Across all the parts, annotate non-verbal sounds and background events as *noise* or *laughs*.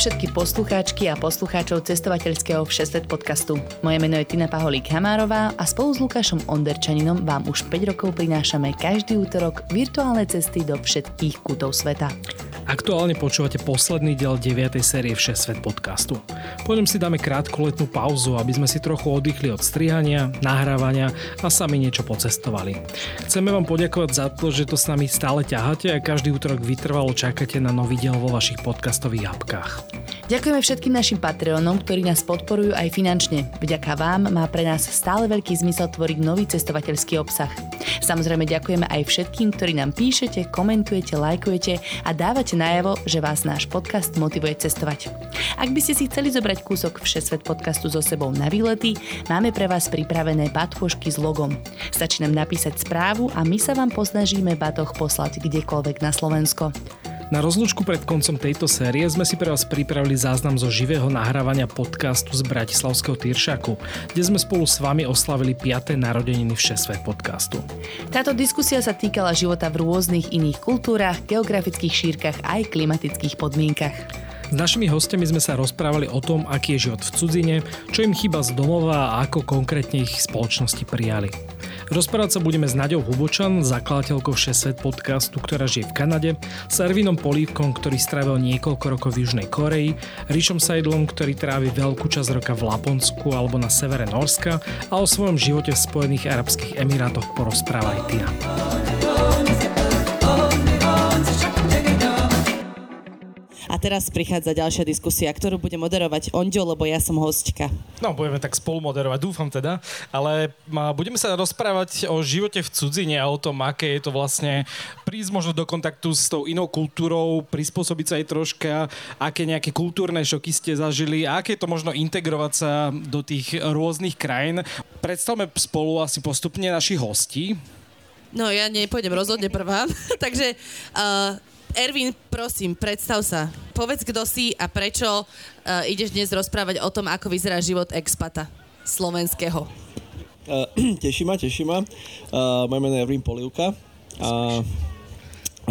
všetky poslucháčky a poslucháčov cestovateľského Všesvet podcastu. Moje meno je Tina Paholík Hamárová a spolu s Lukášom Onderčaninom vám už 5 rokov prinášame každý útorok virtuálne cesty do všetkých kútov sveta. Aktuálne počúvate posledný diel 9. série Všesvet podcastu. Po ňom si dáme krátku letnú pauzu, aby sme si trochu oddychli od strihania, nahrávania a sami niečo pocestovali. Chceme vám poďakovať za to, že to s nami stále ťaháte a každý útorok vytrvalo čakáte na nový diel vo vašich podcastových apkách. Ďakujeme všetkým našim Patreonom, ktorí nás podporujú aj finančne. Vďaka vám má pre nás stále veľký zmysel tvoriť nový cestovateľský obsah. Samozrejme ďakujeme aj všetkým, ktorí nám píšete, komentujete, lajkujete a dávate najavo, že vás náš podcast motivuje cestovať. Ak by ste si chceli zobrať kúsok Všesvet podcastu so sebou na výlety, máme pre vás pripravené batôžky s logom. Stačí nám napísať správu a my sa vám posnažíme batoh poslať kdekoľvek na Slovensko. Na rozlúčku pred koncom tejto série sme si pre vás pripravili záznam zo živého nahrávania podcastu z Bratislavského Tyršaku, kde sme spolu s vami oslavili 5. narodeniny Všesvet podcastu. Táto diskusia sa týkala života v rôznych iných kultúrach, geografických šírkach aj klimatických podmienkach. S našimi hostiami sme sa rozprávali o tom, aký je život v cudzine, čo im chýba z domova a ako konkrétne ich spoločnosti prijali. Rozprávať sa budeme s Naďou Hubočan, zakladateľkou Všesvet podcastu, ktorá žije v Kanade, s Ervinom Polívkom, ktorý strávil niekoľko rokov v Južnej Koreji, Ríšom Seidlom, ktorý trávi veľkú časť roka v Laponsku alebo na severe Norska a o svojom živote v Spojených Arabských Emirátoch porozpráva aj Tina. A teraz prichádza ďalšia diskusia, ktorú bude moderovať Ondio, lebo ja som hostka. No, budeme tak spolu moderovať, dúfam teda. Ale budeme sa rozprávať o živote v cudzine a o tom, aké je to vlastne prísť možno do kontaktu s tou inou kultúrou, prispôsobiť sa aj troška, aké nejaké kultúrne šoky ste zažili a aké je to možno integrovať sa do tých rôznych krajín. Predstavme spolu asi postupne našich hostí. No ja nepôjdem rozhodne prvá, *laughs* takže uh, Ervin, prosím, predstav sa. Povedz, kto si a prečo uh, ideš dnes rozprávať o tom, ako vyzerá život expata slovenského. Uh, *clears throat* teší ma, teší ma. Uh, moje meno je Ervin Polivka. A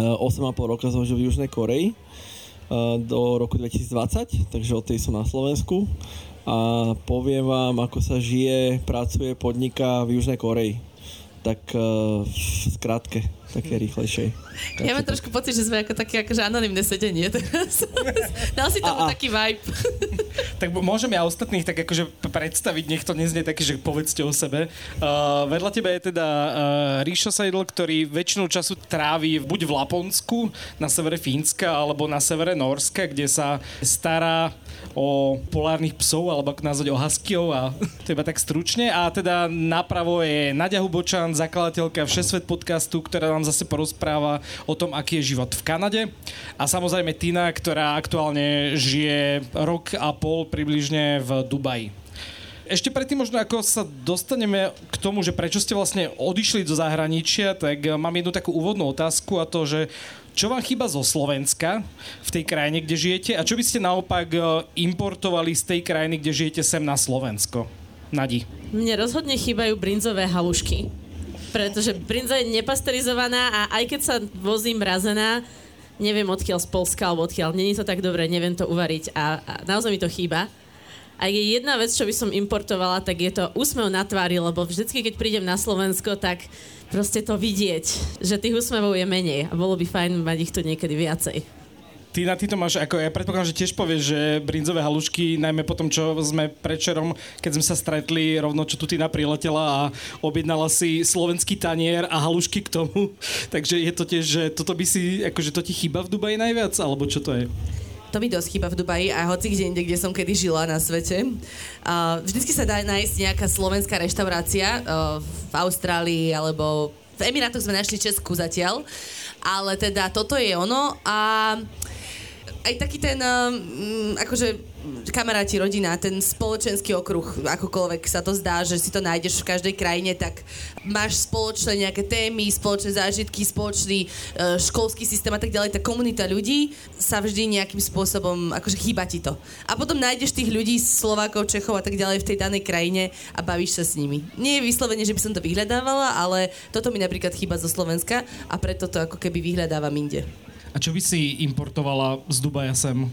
uh, 8,5 roka som žil v Južnej Koreji uh, do roku 2020, takže od tej som na Slovensku. A poviem vám, ako sa žije, pracuje, podniká v Južnej Koreji. Tak uh, v skratke také rýchlejšej. Ja mám trošku pocit, že sme ako také akože anonimné sedenie teraz. *laughs* Dal si tomu a, a. taký vibe. *laughs* tak môžem ja ostatných tak akože predstaviť, nech to neznie také, že povedzte o sebe. Uh, vedľa teba je teda uh, Ríšo Seidl, ktorý väčšinu času trávi buď v Laponsku, na severe Fínska, alebo na severe Norska, kde sa stará o polárnych psov, alebo ako nazvať o huskyov a *laughs* to iba tak stručne. A teda napravo je Nadia Hubočan, zakladateľka Všesvet podcastu, ktorá nám zase porozpráva o tom, aký je život v Kanade. A samozrejme Tina, ktorá aktuálne žije rok a pol približne v Dubaji ešte predtým možno ako sa dostaneme k tomu, že prečo ste vlastne odišli do zahraničia, tak mám jednu takú úvodnú otázku a to, že čo vám chýba zo Slovenska v tej krajine, kde žijete a čo by ste naopak e, importovali z tej krajiny, kde žijete sem na Slovensko? Nadi. Mne rozhodne chýbajú brinzové halušky, pretože brinza je nepasterizovaná a aj keď sa vozí mrazená, neviem odkiaľ z Polska alebo odkiaľ, není to tak dobre, neviem to uvariť a, a naozaj mi to chýba. A je jedna vec, čo by som importovala, tak je to úsmev na tvári, lebo vždycky, keď prídem na Slovensko, tak proste to vidieť, že tých úsmevov je menej a bolo by fajn mať ich tu niekedy viacej. Ty na to máš, ako ja predpokladám, že tiež povieš, že brinzové halušky, najmä po tom, čo sme predčerom, keď sme sa stretli, rovno čo tu ty priletela a objednala si slovenský tanier a halušky k tomu. *laughs* Takže je to tiež, že toto by si, akože to ti chýba v Dubaji najviac, alebo čo to je? To mi dosť chýba v Dubaji a hoci kde inde, kde som kedy žila na svete. Uh, vždycky sa dá nájsť nejaká slovenská reštaurácia uh, v Austrálii alebo v Emirátoch sme našli Česku zatiaľ, ale teda toto je ono a aj taký ten, um, akože kamaráti, rodina, ten spoločenský okruh, akokoľvek sa to zdá, že si to nájdeš v každej krajine, tak máš spoločné nejaké témy, spoločné zážitky, spoločný uh, školský systém a tak ďalej. Tá komunita ľudí sa vždy nejakým spôsobom, akože chýba ti to. A potom nájdeš tých ľudí, Slovákov, Čechov a tak ďalej v tej danej krajine a bavíš sa s nimi. Nie je vyslovene, že by som to vyhľadávala, ale toto mi napríklad chýba zo Slovenska a preto to ako keby vyhľadávam inde. A čo by si importovala z Dubaja sem?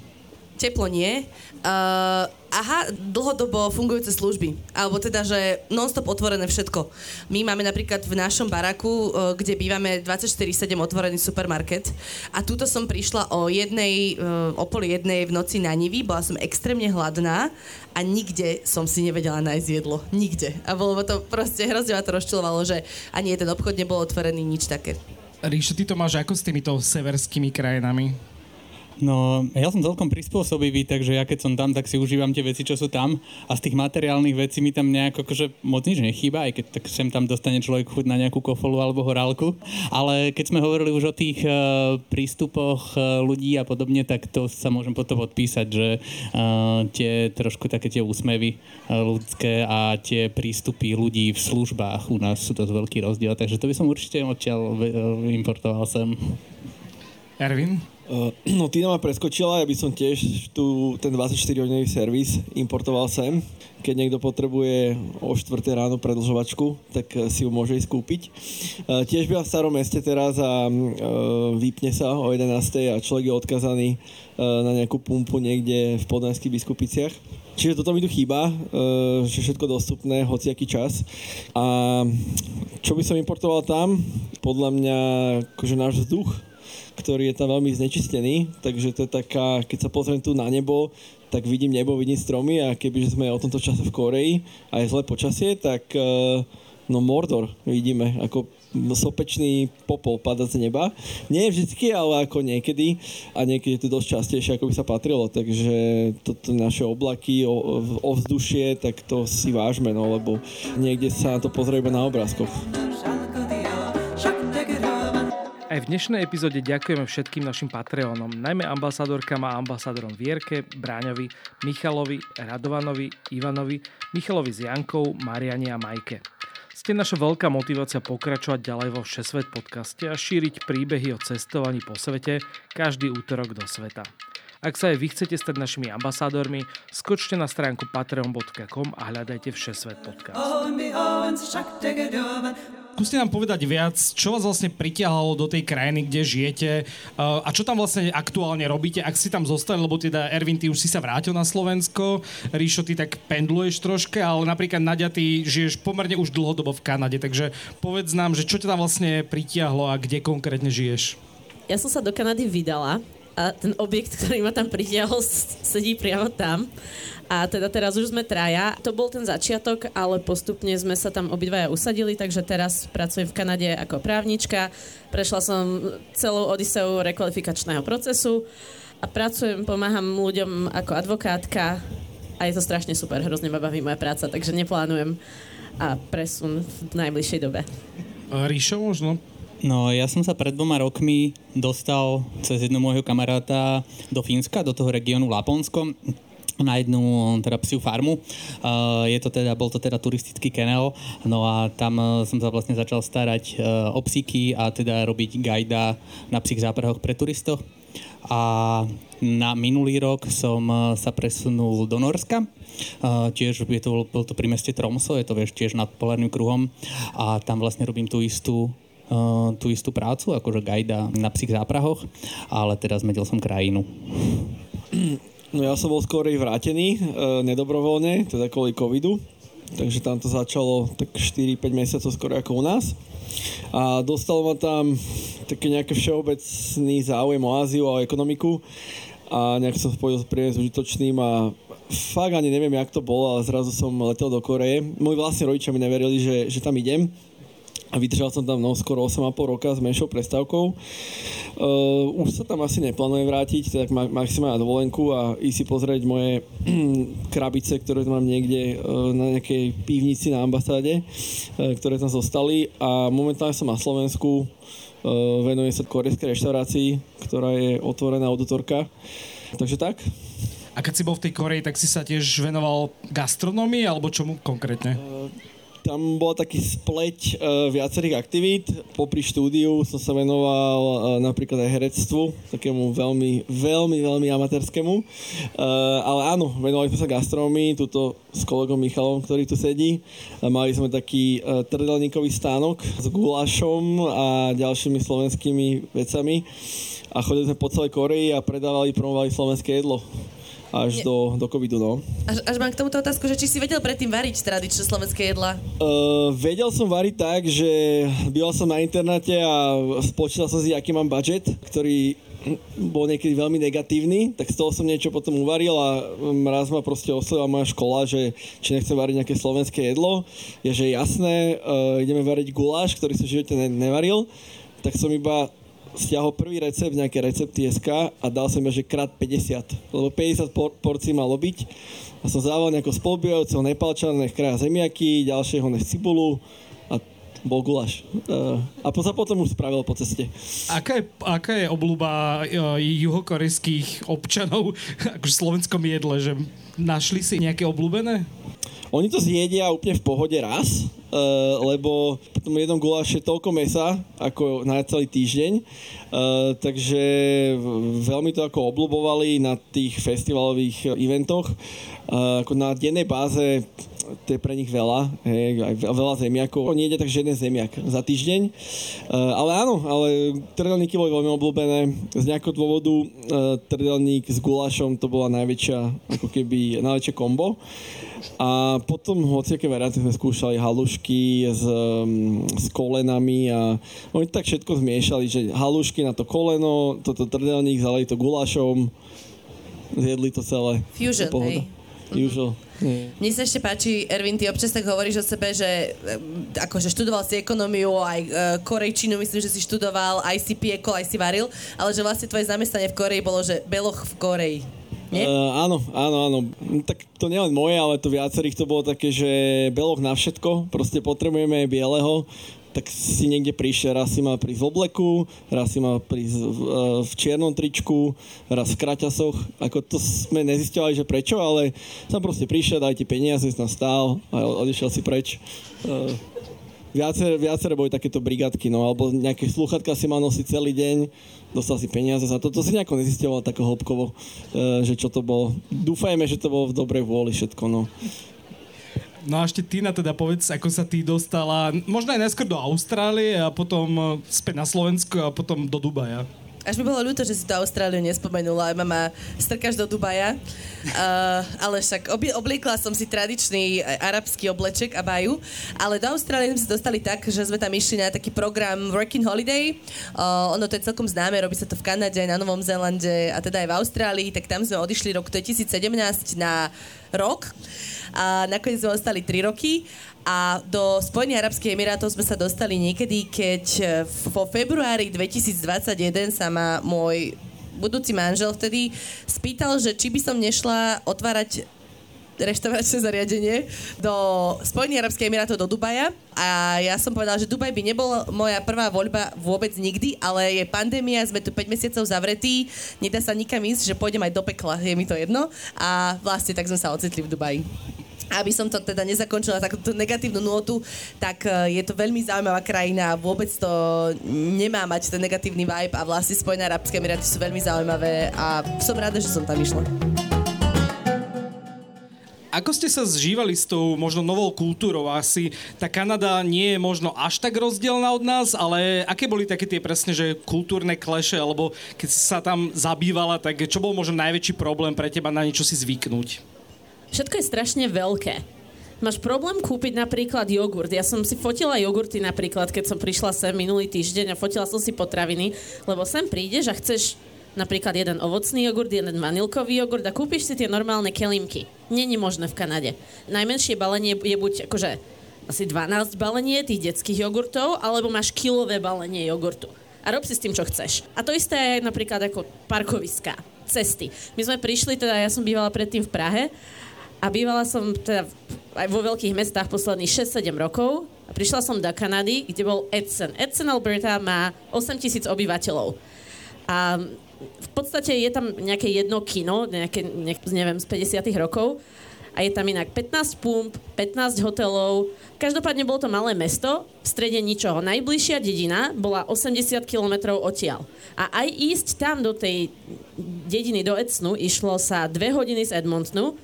Teplo nie. Uh, aha, dlhodobo fungujúce služby. Alebo teda, že non-stop otvorené všetko. My máme napríklad v našom baraku, uh, kde bývame 24-7 otvorený supermarket. A túto som prišla o jednej, uh, o pol jednej v noci na Nivi. Bola som extrémne hladná a nikde som si nevedela nájsť jedlo. Nikde. A bolo to proste hrozne ma to rozčilovalo, že ani jeden obchod nebol otvorený, nič také. Ríšo, ty to máš ako s týmito severskými krajinami? No, ja som celkom prispôsobivý, takže ja keď som tam, tak si užívam tie veci, čo sú tam a z tých materiálnych vecí mi tam nejako akože moc nič nechýba, aj keď tak sem tam dostane človek chuť na nejakú kofolu alebo horálku. Ale keď sme hovorili už o tých uh, prístupoch uh, ľudí a podobne, tak to sa môžem potom odpísať, že uh, tie trošku také tie úsmevy uh, ľudské a tie prístupy ľudí v službách u nás sú to veľký rozdiel, takže to by som určite odtiaľ importoval sem. Ervin? Uh, *clears throat* no Tina ma preskočila, ja by som tiež tu ten 24-hodinový servis importoval sem. Keď niekto potrebuje o 4 ráno predlžovačku, tak eh, si ju môže ísť kúpiť. Uh, tiež byla v starom meste teraz a uh, vypne sa o 11. a človek je odkazaný na nejakú pumpu niekde v podnajských biskupiciach. Čiže toto mi tu chýba, že všetko dostupné, hociaký čas. A čo by som importoval tam? Podľa mňa akože náš vzduch, ktorý je tam veľmi znečistený, takže to je taká, keď sa pozriem tu na nebo, tak vidím nebo, vidím stromy a kebyže sme o tomto čase v Koreji a je zlé počasie, tak eh, no Mordor vidíme, ako sopečný popol pada z neba. Nie vždycky, ale ako niekedy a niekedy je to dosť častejšie, ako by sa patrilo, takže toto naše oblaky, ovzdušie, tak to si vážme, no, lebo niekde sa na to pozrieme na obrázkoch. Aj v dnešnej epizóde ďakujeme všetkým našim Patreonom, najmä ambasadorkám a ambasadorom Vierke, Bráňovi, Michalovi, Radovanovi, Ivanovi, Michalovi z Jankou, Mariani a Majke. Ste naša veľká motivácia pokračovať ďalej vo Všesvet podcaste a šíriť príbehy o cestovaní po svete každý útorok do sveta. Ak sa aj vy chcete stať našimi ambasádormi, skočte na stránku patreon.com a hľadajte Všesvet podcast. Skúste nám povedať viac, čo vás vlastne pritiahalo do tej krajiny, kde žijete uh, a čo tam vlastne aktuálne robíte, ak si tam zostali, lebo teda Ervin, ty už si sa vrátil na Slovensko, Ríšo, ty tak pendluješ troške, ale napríklad Nadia, ty žiješ pomerne už dlhodobo v Kanade, takže povedz nám, že čo ťa tam vlastne pritiahlo a kde konkrétne žiješ? Ja som sa do Kanady vydala a ten objekt, ktorý ma tam pritiahol, sedí priamo tam. A teda teraz už sme traja. To bol ten začiatok, ale postupne sme sa tam obidvaja usadili, takže teraz pracujem v Kanade ako právnička. Prešla som celou odiseou rekvalifikačného procesu a pracujem, pomáham ľuďom ako advokátka a je to strašne super, hrozne ma baví moja práca, takže neplánujem a presun v najbližšej dobe. Ríšo možno? No, ja som sa pred dvoma rokmi dostal cez jednu môjho kamaráta do Fínska, do toho regiónu Laponsko na jednu teda psiu farmu. Je to teda, bol to teda turistický kennel, no a tam uh, som sa vlastne začal starať uh, o psíky a teda robiť gajda na psích záprahoch pre turistov. A na minulý rok som sa presunul do Norska. Tiež je to, bol to pri meste Tromso, je to vieš, tiež nad polárnym kruhom a tam vlastne robím tú istú tú istú prácu, akože gajda na psích záprahoch, ale teraz zmedil som krajinu. No ja som bol skôr vrátený, e, nedobrovoľne, teda kvôli covidu. Takže tam to začalo tak 4-5 mesiacov skôr ako u nás. A dostalo ma tam taký nejaký všeobecný záujem o Áziu a o ekonomiku a nejak som spojil s príjemne s užitočným a fakt ani neviem, jak to bolo, ale zrazu som letel do Koreje. Moji vlastní rodičia mi neverili, že, že tam idem a vydržal som tam no, skoro 8,5 roka s menšou prestávkou. Uh, už sa tam asi neplánujem vrátiť, tak ma, maximálne na dovolenku a ísť si pozrieť moje *clears throat* krabice, ktoré mám niekde uh, na nejakej pivnici na ambasáde, uh, ktoré tam zostali a momentálne som na Slovensku venuje sa korejskej reštaurácii, ktorá je otvorená od útorka. Takže tak. A keď si bol v tej Koreji, tak si sa tiež venoval gastronómii, alebo čomu konkrétne? Tam bola taký spleť uh, viacerých aktivít. Popri štúdiu som sa venoval uh, napríklad aj herectvu, takému veľmi, veľmi, veľmi amatérskému. Uh, ale áno, venovali sme sa gastronómii, tuto s kolegom Michalom, ktorý tu sedí. Uh, mali sme taký uh, trdelníkový stánok s gulášom a ďalšími slovenskými vecami. A chodili sme po celej Koreji a predávali, promovali slovenské jedlo až do, do covidu, no. Až, až mám k tomuto otázku, že či si vedel predtým variť tradičné slovenské jedla? Uh, vedel som variť tak, že býval som na internáte a spočítal som si, aký mám budget, ktorý bol niekedy veľmi negatívny, tak z toho som niečo potom uvaril a raz ma proste oslovila moja škola, že či nechcem variť nejaké slovenské jedlo. Je, že jasné, uh, ideme variť guláš, ktorý som v živote ne- nevaril, tak som iba stiahol prvý recept, nejaké recepty SK a dal som že krát 50, lebo 50 por- porcií malo byť. A som zával nejako spolubijajúceho nepalčana, nech kraja zemiaky, ďalšieho nech cibulu a bol gulaš. Uh, a po, sa potom už spravil po ceste. Aká je, aká je obľúba uh, juhokorejských občanov *laughs* akože v slovenskom jedle, že našli si nejaké obľúbené? Oni to zjedia úplne v pohode raz, uh, lebo potom jednom guláš je toľko mesa, ako na celý týždeň. Uh, takže veľmi to ako obľúbovali na tých festivalových eventoch. Uh, ako na dennej báze to je pre nich veľa, hej, aj veľa zemiakov. Oni jedia tak, že jeden zemiak za týždeň. Uh, ale áno, ale trdelníky boli veľmi obľúbené. Z nejakého dôvodu uh, trdelník s gulášom to bola najväčšia, ako keby, najväčšie kombo. A potom hociaké varianty sme skúšali halušky s, um, s kolenami a oni tak všetko zmiešali, že halušky na to koleno, toto trdelník, zalali to gulášom, zjedli to celé. Fusion, hej. Usual. Mne sa ešte páči, Ervin, ty občas tak hovoríš o sebe, že e, akože študoval si ekonómiu, aj e, korejčinu, myslím, že si študoval, aj si piekol, aj si varil, ale že vlastne tvoje zamestnanie v Koreji bolo, že beloch v Koreji. Nie? Uh, áno, áno, áno. No, Tak to nielen moje, ale to viacerých to bolo také, že beloch na všetko, proste potrebujeme bieleho, tak si niekde prišiel, raz si mal prísť v obleku, raz si mal prísť v, eh, v čiernom tričku, raz v kraťasoch. Ako to sme nezistovali, že prečo, ale som proste prišiel, daj ti peniaze, tam stál a odišiel si preč. Uh, Viacer, viaceré boli takéto brigádky, no, alebo nejaké sluchatka si mal nosiť celý deň, dostal si peniaze za to. To si nejako nezisťoval tako hĺbkovo, e, že čo to bolo. Dúfajme, že to bolo v dobrej vôli všetko, no. No a ešte Tina teda povedz, ako sa ty dostala, možno aj najskôr do Austrálie a potom e, späť na Slovensku a potom do Dubaja. Až mi bolo ľúto, že si tú Austráliu nespomenula, aj mama strkáš do Dubaja. Uh, ale však obli- obliekla som si tradičný eh, arabský obleček a baju, ale do Austrálie sme sa dostali tak, že sme tam išli na taký program Working Holiday. Uh, ono to je celkom známe, robí sa to v Kanade, na Novom Zélande a teda aj v Austrálii, tak tam sme odišli rok 2017 na rok. A nakoniec sme ostali 3 roky a do Spojených Arabských Emirátov sme sa dostali niekedy, keď eh, vo februári 2021 sa ma môj budúci manžel vtedy spýtal, že či by som nešla otvárať reštauračné zariadenie do Spojených Arabských Emirátov do Dubaja a ja som povedala, že Dubaj by nebol moja prvá voľba vôbec nikdy, ale je pandémia, sme tu 5 mesiacov zavretí, nedá sa nikam ísť, že pôjdem aj do pekla, je mi to jedno a vlastne tak sme sa ocitli v Dubaji. Aby som to teda nezakončila takúto negatívnu notu, tak eh, je to veľmi zaujímavá krajina a vôbec to nemá mať ten negatívny vibe a vlastne Spojené Arabské Emiráty sú veľmi zaujímavé a som rada, že som tam išla. Ako ste sa zžívali s tou možno novou kultúrou? Asi tá Kanada nie je možno až tak rozdielna od nás, ale aké boli také tie presne, že kultúrne kleše, alebo keď si sa tam zabývala, tak čo bol možno najväčší problém pre teba na niečo si zvyknúť? Všetko je strašne veľké. Máš problém kúpiť napríklad jogurt. Ja som si fotila jogurty napríklad, keď som prišla sem minulý týždeň a fotila som si potraviny, lebo sem prídeš a chceš napríklad jeden ovocný jogurt, jeden vanilkový jogurt a kúpiš si tie normálne kelimky. Není možné v Kanade. Najmenšie balenie je buď akože asi 12 balenie tých detských jogurtov, alebo máš kilové balenie jogurtu. A rob si s tým, čo chceš. A to isté je napríklad ako parkoviská, cesty. My sme prišli, teda ja som bývala predtým v Prahe a bývala som teda aj vo veľkých mestách posledných 6-7 rokov A prišla som do Kanady, kde bol Edson. Edson, Alberta má 8 tisíc obyvateľov. A v podstate je tam nejaké jedno kino, nejaké, neviem, z 50 rokov a je tam inak 15 pump, 15 hotelov. Každopádne bolo to malé mesto, v strede ničoho. Najbližšia dedina bola 80 km odtiaľ. A aj ísť tam do tej dediny, do Ecnu, išlo sa 2 hodiny z Edmontonu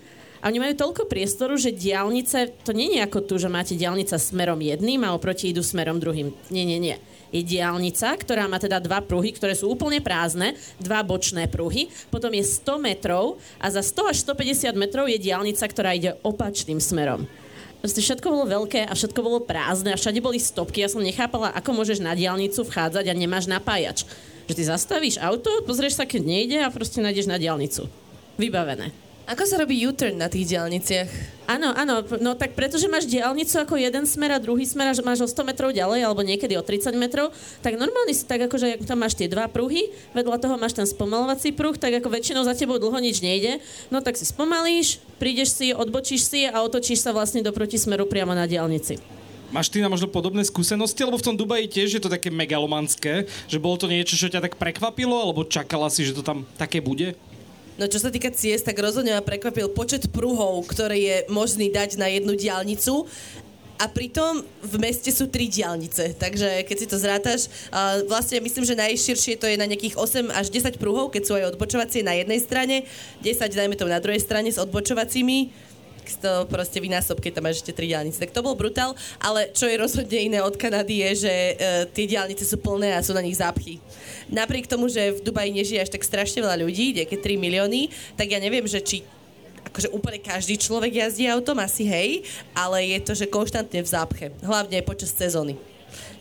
a oni majú toľko priestoru, že diálnice, to nie je ako tu, že máte diálnica smerom jedným a oproti idú smerom druhým. Nie, nie, nie je diálnica, ktorá má teda dva pruhy, ktoré sú úplne prázdne, dva bočné pruhy, potom je 100 metrov a za 100 až 150 metrov je diálnica, ktorá ide opačným smerom. Proste všetko bolo veľké a všetko bolo prázdne a všade boli stopky. Ja som nechápala, ako môžeš na diálnicu vchádzať a nemáš napájač. Že ty zastavíš auto, pozrieš sa, keď nejde a proste nájdeš na diálnicu. Vybavené. Ako sa robí U-turn na tých diálniciach? Áno, áno, no tak pretože máš diálnicu ako jeden smer a druhý smer a máš o 100 metrov ďalej alebo niekedy o 30 metrov, tak normálne si tak akože, ak tam máš tie dva pruhy, vedľa toho máš ten spomalovací pruh, tak ako väčšinou za tebou dlho nič nejde, no tak si spomalíš, prídeš si, odbočíš si a otočíš sa vlastne do protismeru priamo na diálnici. Máš ty na možno podobné skúsenosti, lebo v tom Dubaji tiež je to také megalomanské, že bolo to niečo, čo ťa tak prekvapilo, alebo čakala si, že to tam také bude? No čo sa týka ciest, tak rozhodne ma prekvapil počet pruhov, ktoré je možný dať na jednu diálnicu. A pritom v meste sú tri diálnice, takže keď si to zrátaš, vlastne myslím, že najširšie to je na nejakých 8 až 10 pruhov, keď sú aj odbočovacie na jednej strane, 10 dajme to na druhej strane s odbočovacími, to proste vynásob, keď tam máš ešte tri diálnice. Tak to bol brutál, ale čo je rozhodne iné od Kanady je, že uh, tie diálnice sú plné a sú na nich zápchy napriek tomu, že v Dubaji nežije až tak strašne veľa ľudí, nejaké 3 milióny, tak ja neviem, že či akože úplne každý človek jazdí autom, asi hej, ale je to, že konštantne v zápche, hlavne počas sezóny.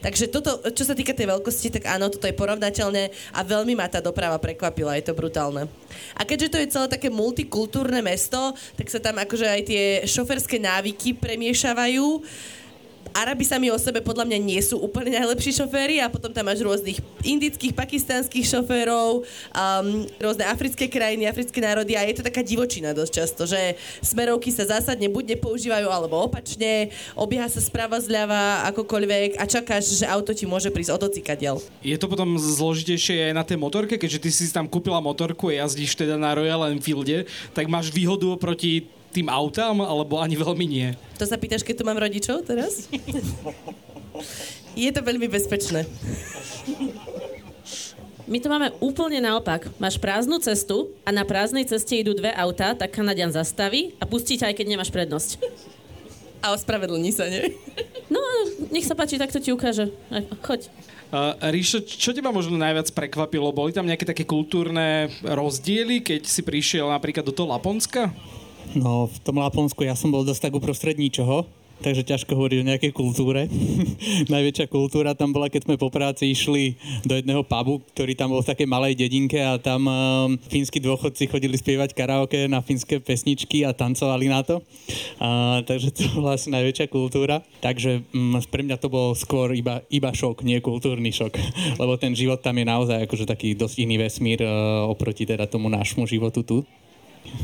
Takže toto, čo sa týka tej veľkosti, tak áno, toto je porovnateľné a veľmi ma tá doprava prekvapila, je to brutálne. A keďže to je celé také multikultúrne mesto, tak sa tam akože aj tie šoferské návyky premiešavajú. Arabi sami o sebe podľa mňa nie sú úplne najlepší šoféry a potom tam máš rôznych indických, pakistanských šoférov, um, rôzne africké krajiny, africké národy a je to taká divočina dosť často, že smerovky sa zásadne buď nepoužívajú alebo opačne, obieha sa správa zľava akokoľvek a čakáš, že auto ti môže prísť od diel. Je to potom zložitejšie aj na tej motorke, keďže ty si tam kúpila motorku a jazdíš teda na Royal Enfielde, tak máš výhodu proti tým autám, alebo ani veľmi nie? To sa pýtaš, keď tu mám rodičov teraz? Je to veľmi bezpečné. My to máme úplne naopak. Máš prázdnu cestu a na prázdnej ceste idú dve autá, tak Kanadian zastaví a pustí ťa, aj keď nemáš prednosť. A ospravedlní sa, nie? No, nech sa páči, tak to ti ukáže. Choď. Uh, Ríšo, čo teba možno najviac prekvapilo? Boli tam nejaké také kultúrne rozdiely, keď si prišiel napríklad do toho Laponska? No, v tom Laponsku ja som bol dosť tak uprostred ničoho, takže ťažko hovoriť o nejakej kultúre. *laughs* Najväčšia kultúra tam bola, keď sme po práci išli do jedného pubu, ktorý tam bol v takej malej dedinke a tam uh, fínsky dôchodci chodili spievať karaoke na fínske pesničky a tancovali na to. Uh, takže to bola asi najväčšia kultúra. Takže um, pre mňa to bol skôr iba, iba šok, nie kultúrny šok. *laughs* Lebo ten život tam je naozaj akože taký dosť iný vesmír uh, oproti teda tomu nášmu životu tu.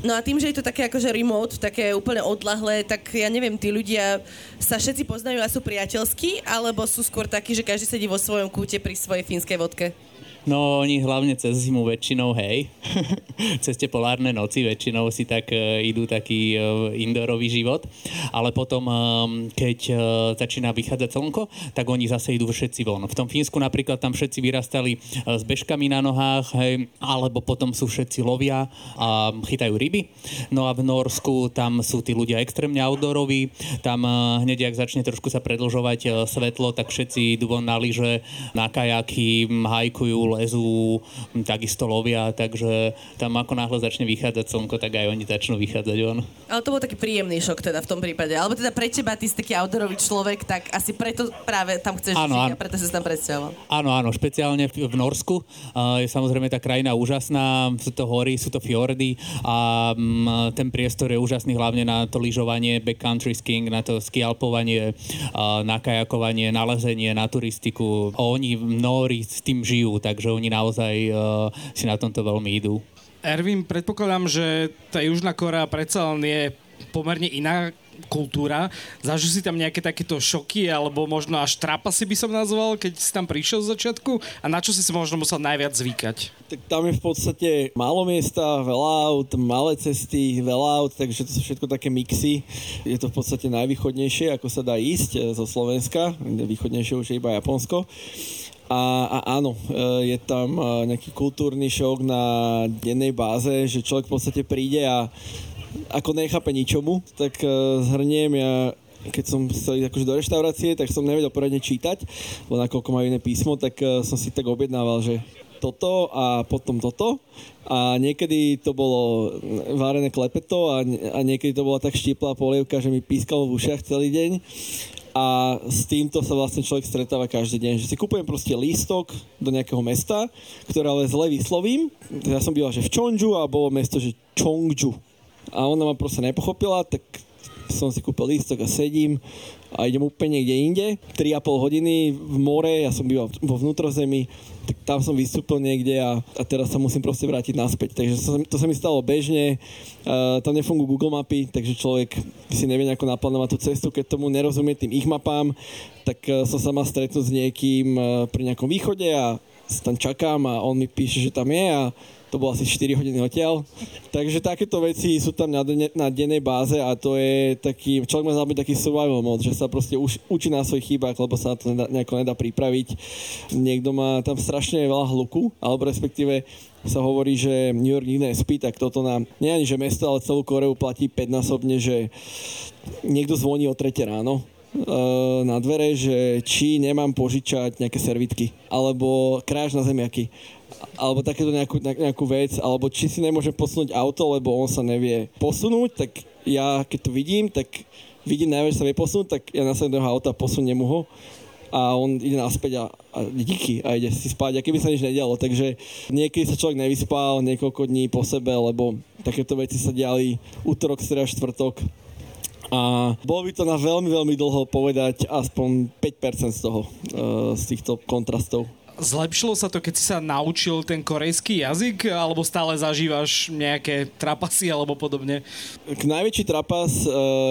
No a tým, že je to také akože remote, také úplne odlahlé, tak ja neviem, tí ľudia sa všetci poznajú a sú priateľskí, alebo sú skôr takí, že každý sedí vo svojom kúte pri svojej fínskej vodke? No oni hlavne cez zimu väčšinou, hej, *laughs* cez tie polárne noci väčšinou si tak uh, idú taký uh, indoorový život, ale potom, um, keď uh, začína vychádzať slnko, tak oni zase idú všetci von. V tom Fínsku napríklad tam všetci vyrastali uh, s bežkami na nohách, hej, alebo potom sú všetci lovia a chytajú ryby. No a v Norsku tam sú tí ľudia extrémne outdooroví, tam uh, hneď, ak začne trošku sa predlžovať uh, svetlo, tak všetci idú von na lyže, na kajaky, hajkujú, lezú, takisto lovia, takže tam ako náhle začne vychádzať slnko, tak aj oni začnú vychádzať von. Ale to bol taký príjemný šok teda v tom prípade. Alebo teda pre teba, ty si taký outdoorový človek, tak asi preto práve tam chceš áno, žiť a preto si tam presťahoval. Áno, áno, špeciálne v, v Norsku. Uh, je samozrejme tá krajina úžasná, sú to hory, sú to fjordy a um, ten priestor je úžasný hlavne na to lyžovanie, backcountry skiing, na to skialpovanie, uh, na kajakovanie, na lezenie, na turistiku. Oni Nóri s tým žijú, takže že oni naozaj uh, si na tomto veľmi idú. Ervin, predpokladám, že tá Južná Korea predsa len je pomerne iná kultúra. Zažil si tam nejaké takéto šoky alebo možno až trapasy by som nazval, keď si tam prišiel z začiatku a na čo si si možno musel najviac zvykať? Tak tam je v podstate málo miesta, veľa aut, malé cesty, veľa aut, takže to sú všetko také mixy. Je to v podstate najvýchodnejšie, ako sa dá ísť e, zo Slovenska, východnejšie už je iba Japonsko. A, a áno, e, je tam e, nejaký kultúrny šok na dennej báze, že človek v podstate príde a ako nechápe ničomu, tak zhrniem ja keď som chcel ísť akože do reštaurácie, tak som nevedel poradne čítať, lebo nakoľko majú iné písmo, tak som si tak objednával, že toto a potom toto. A niekedy to bolo várené klepeto a, a niekedy to bola tak štiplá polievka, že mi pískalo v ušiach celý deň a s týmto sa vlastne človek stretáva každý deň, že si kúpujem proste lístok do nejakého mesta, ktoré ale zle vyslovím. Ja som býval, že v Chonju a bolo mesto, že Chongju. A ona ma proste nepochopila, tak som si kúpil lístok a sedím a idem úplne niekde inde. 3,5 hodiny v more, ja som býval vo vnútrozemí, tak tam som vystúpil niekde a, a teraz sa musím proste vrátiť naspäť. Takže to, to sa mi stalo bežne, uh, tam nefungujú Google mapy, takže človek si nevie nejako naplánovať tú cestu, keď tomu nerozumie tým ich mapám, tak uh, som sa mal stretnúť s niekým uh, pri nejakom východe a tam čakám a on mi píše, že tam je a to bolo asi 4 hodiny odtiaľ. Takže takéto veci sú tam na, dene, na dennej báze a to je taký, človek má byť taký survival mod, že sa proste už učí na svojich chybách, lebo sa na to nedá, nejako nedá pripraviť. Niekto má tam strašne veľa hluku, alebo respektíve sa hovorí, že New York nikdy nespí, tak toto nám, nie ani že mesto, ale celú Koreu platí 5-násobne, že niekto zvoní o 3 ráno, e, na dvere, že či nemám požičať nejaké servitky alebo kráž na zemiaky alebo takéto nejakú, nejakú vec, alebo či si nemôžem posunúť auto, lebo on sa nevie posunúť, tak ja keď to vidím, tak vidím najviac, sa vie posunúť, tak ja nasledím toho auta, posuniem ho a on ide naspäť a, a díky a ide si spať, a keby sa nič nedialo. Takže niekedy sa človek nevyspal niekoľko dní po sebe, lebo takéto veci sa diali útorok, streda, štvrtok. A bolo by to na veľmi, veľmi dlho povedať aspoň 5% z toho, uh, z týchto kontrastov. Zlepšilo sa to, keď si sa naučil ten korejský jazyk, alebo stále zažívaš nejaké trapasy alebo podobne? Najväčší trapas e,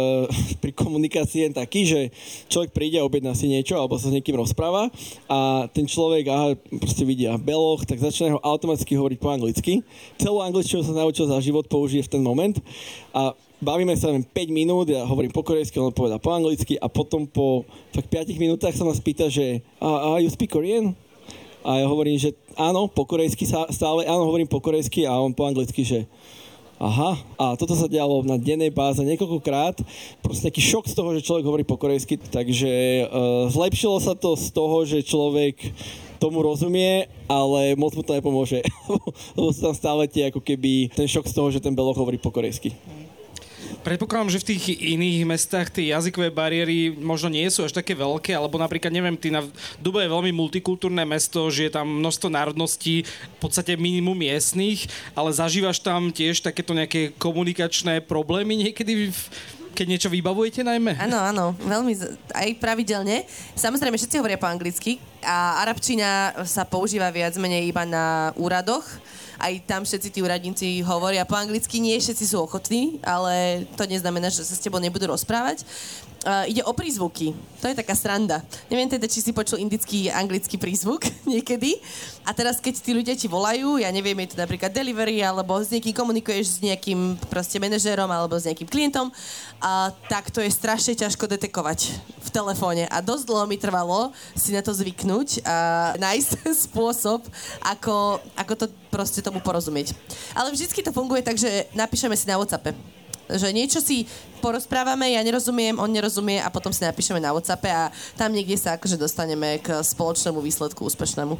*laughs* pri komunikácii je taký, že človek príde a objedná si niečo alebo sa s niekým rozpráva a ten človek aha, proste vidia beloch, tak začne ho automaticky hovoriť po anglicky. Celú angličtinu sa naučil za život, použije v ten moment a bavíme sa len 5 minút, ja hovorím po korejsky, on povedal po anglicky a potom po tak 5 minútach sa nás pýta, že a, a you speak Korean? A ja hovorím, že áno, po korejsky stále, áno, hovorím po korejsky a on po anglicky, že Aha, a toto sa dialo na dennej báze niekoľkokrát. Proste nejaký šok z toho, že človek hovorí po korejsky. Takže uh, zlepšilo sa to z toho, že človek tomu rozumie, ale moc mu to nepomôže. *laughs* Lebo sú tam stále tie ako keby ten šok z toho, že ten beloch hovorí po korejsky. Predpokladám, že v tých iných mestách tie jazykové bariéry možno nie sú až také veľké, alebo napríklad, neviem, ty na Dubaj je veľmi multikultúrne mesto, že je tam množstvo národností, v podstate minimum miestných, ale zažívaš tam tiež takéto nejaké komunikačné problémy niekedy v, keď niečo vybavujete najmä? Áno, áno, veľmi, aj pravidelne. Samozrejme, všetci hovoria po anglicky a arabčina sa používa viac menej iba na úradoch aj tam všetci tí úradníci hovoria po anglicky, nie všetci sú ochotní, ale to neznamená, že sa s tebou nebudú rozprávať. Uh, ide o prízvuky. To je taká sranda. Neviem teda, či si počul indický anglický prízvuk *laughs* niekedy. A teraz, keď tí ľudia ti volajú, ja neviem, je to napríklad delivery, alebo s niekým komunikuješ s nejakým proste manažérom, alebo s nejakým klientom, a tak to je strašne ťažko detekovať v telefóne. A dosť dlho mi trvalo si na to zvyknúť a *laughs* nájsť spôsob, ako, ako to proste tomu porozumieť. Ale vždycky to funguje tak, že napíšeme si na WhatsAppe že niečo si porozprávame, ja nerozumiem, on nerozumie a potom si napíšeme na WhatsAppe a tam niekde sa akože dostaneme k spoločnému výsledku úspešnému.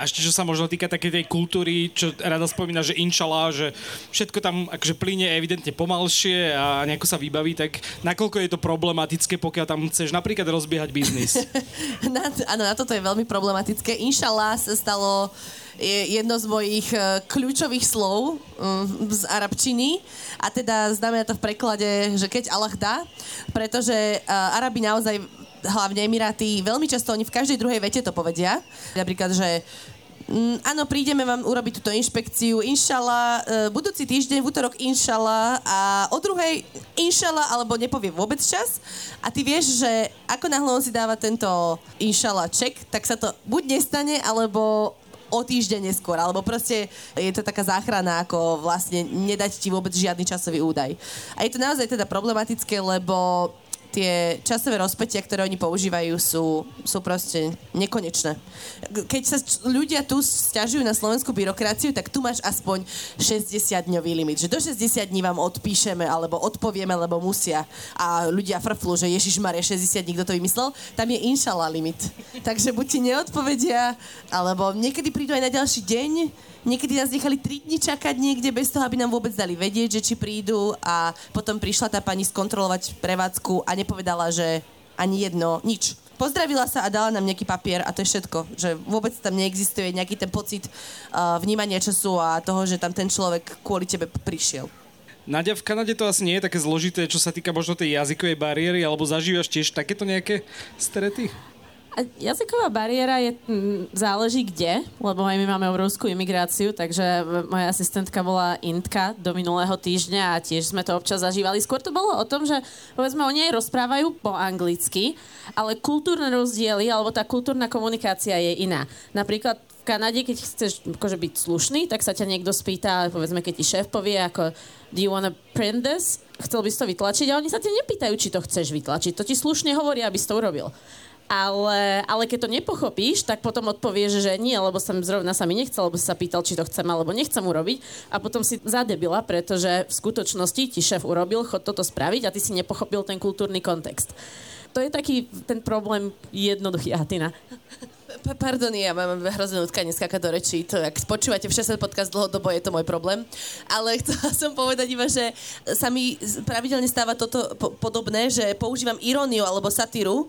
A ešte, čo sa možno týka takej tej kultúry, čo rada spomína, že inšala, že všetko tam akože plyne evidentne pomalšie a nejako sa vybaví, tak nakoľko je to problematické, pokiaľ tam chceš napríklad rozbiehať biznis? *laughs* Áno, na toto je veľmi problematické. Inšala sa stalo je jedno z mojich e, kľúčových slov mm, z arabčiny a teda znamená to v preklade, že keď Allah dá, pretože e, Arabi naozaj hlavne Emiráty, veľmi často oni v každej druhej vete to povedia. Napríklad, že Mm, áno, prídeme vám urobiť túto inšpekciu, inšala, e, budúci týždeň, v útorok inšala a o druhej inšala, alebo nepovie vôbec čas. A ty vieš, že ako náhle on si dáva tento inšala ček, tak sa to buď nestane, alebo o týždeň neskôr, alebo proste je to taká záchrana, ako vlastne nedať ti vôbec žiadny časový údaj. A je to naozaj teda problematické, lebo tie časové rozpetia, ktoré oni používajú, sú, sú proste nekonečné. Keď sa ľudia tu stiažujú na slovenskú byrokraciu, tak tu máš aspoň 60-dňový limit. Že do 60 dní vám odpíšeme alebo odpovieme, lebo musia. A ľudia frflú, že Ježiš Maria 60 dní, kto to vymyslel. Tam je inšala limit. Takže buď ti neodpovedia, alebo niekedy prídu aj na ďalší deň, Niekedy nás nechali 3 dní čakať niekde bez toho, aby nám vôbec dali vedieť, že či prídu a potom prišla tá pani skontrolovať prevádzku a nepovedala, že ani jedno, nič. Pozdravila sa a dala nám nejaký papier a to je všetko. Že vôbec tam neexistuje nejaký ten pocit uh, vnímania času a toho, že tam ten človek kvôli tebe prišiel. Nadia, v Kanade to asi nie je také zložité, čo sa týka možno tej jazykovej bariéry, alebo zažívaš tiež takéto nejaké strety? Jazyková bariéra je, m, záleží kde, lebo aj my máme obrovskú imigráciu, takže moja asistentka bola Intka do minulého týždňa a tiež sme to občas zažívali. Skôr to bolo o tom, že povedzme oni aj rozprávajú po anglicky, ale kultúrne rozdiely alebo tá kultúrna komunikácia je iná. Napríklad v Kanade, keď chceš akože byť slušný, tak sa ťa niekto spýta, povedzme, keď ti šéf povie, ako do you wanna print this? Chcel by si to vytlačiť a oni sa ťa nepýtajú, či to chceš vytlačiť. To ti slušne hovoria, aby si to urobil ale, ale keď to nepochopíš, tak potom odpovieš, že nie, lebo som zrovna sa mi nechcel, lebo si sa pýtal, či to chcem alebo nechcem urobiť a potom si zadebila, pretože v skutočnosti ti šéf urobil, chod toto spraviť a ty si nepochopil ten kultúrny kontext. To je taký ten problém jednoduchý. Atina. Pardon, ja mám hrozné nutkanie skákať do rečí. To, ak počúvate v 60 podcast dlhodobo, je to môj problém. Ale *laughs* chcela som povedať iba, že sa mi pravidelne stáva toto po- podobné, že používam iróniu alebo satíru,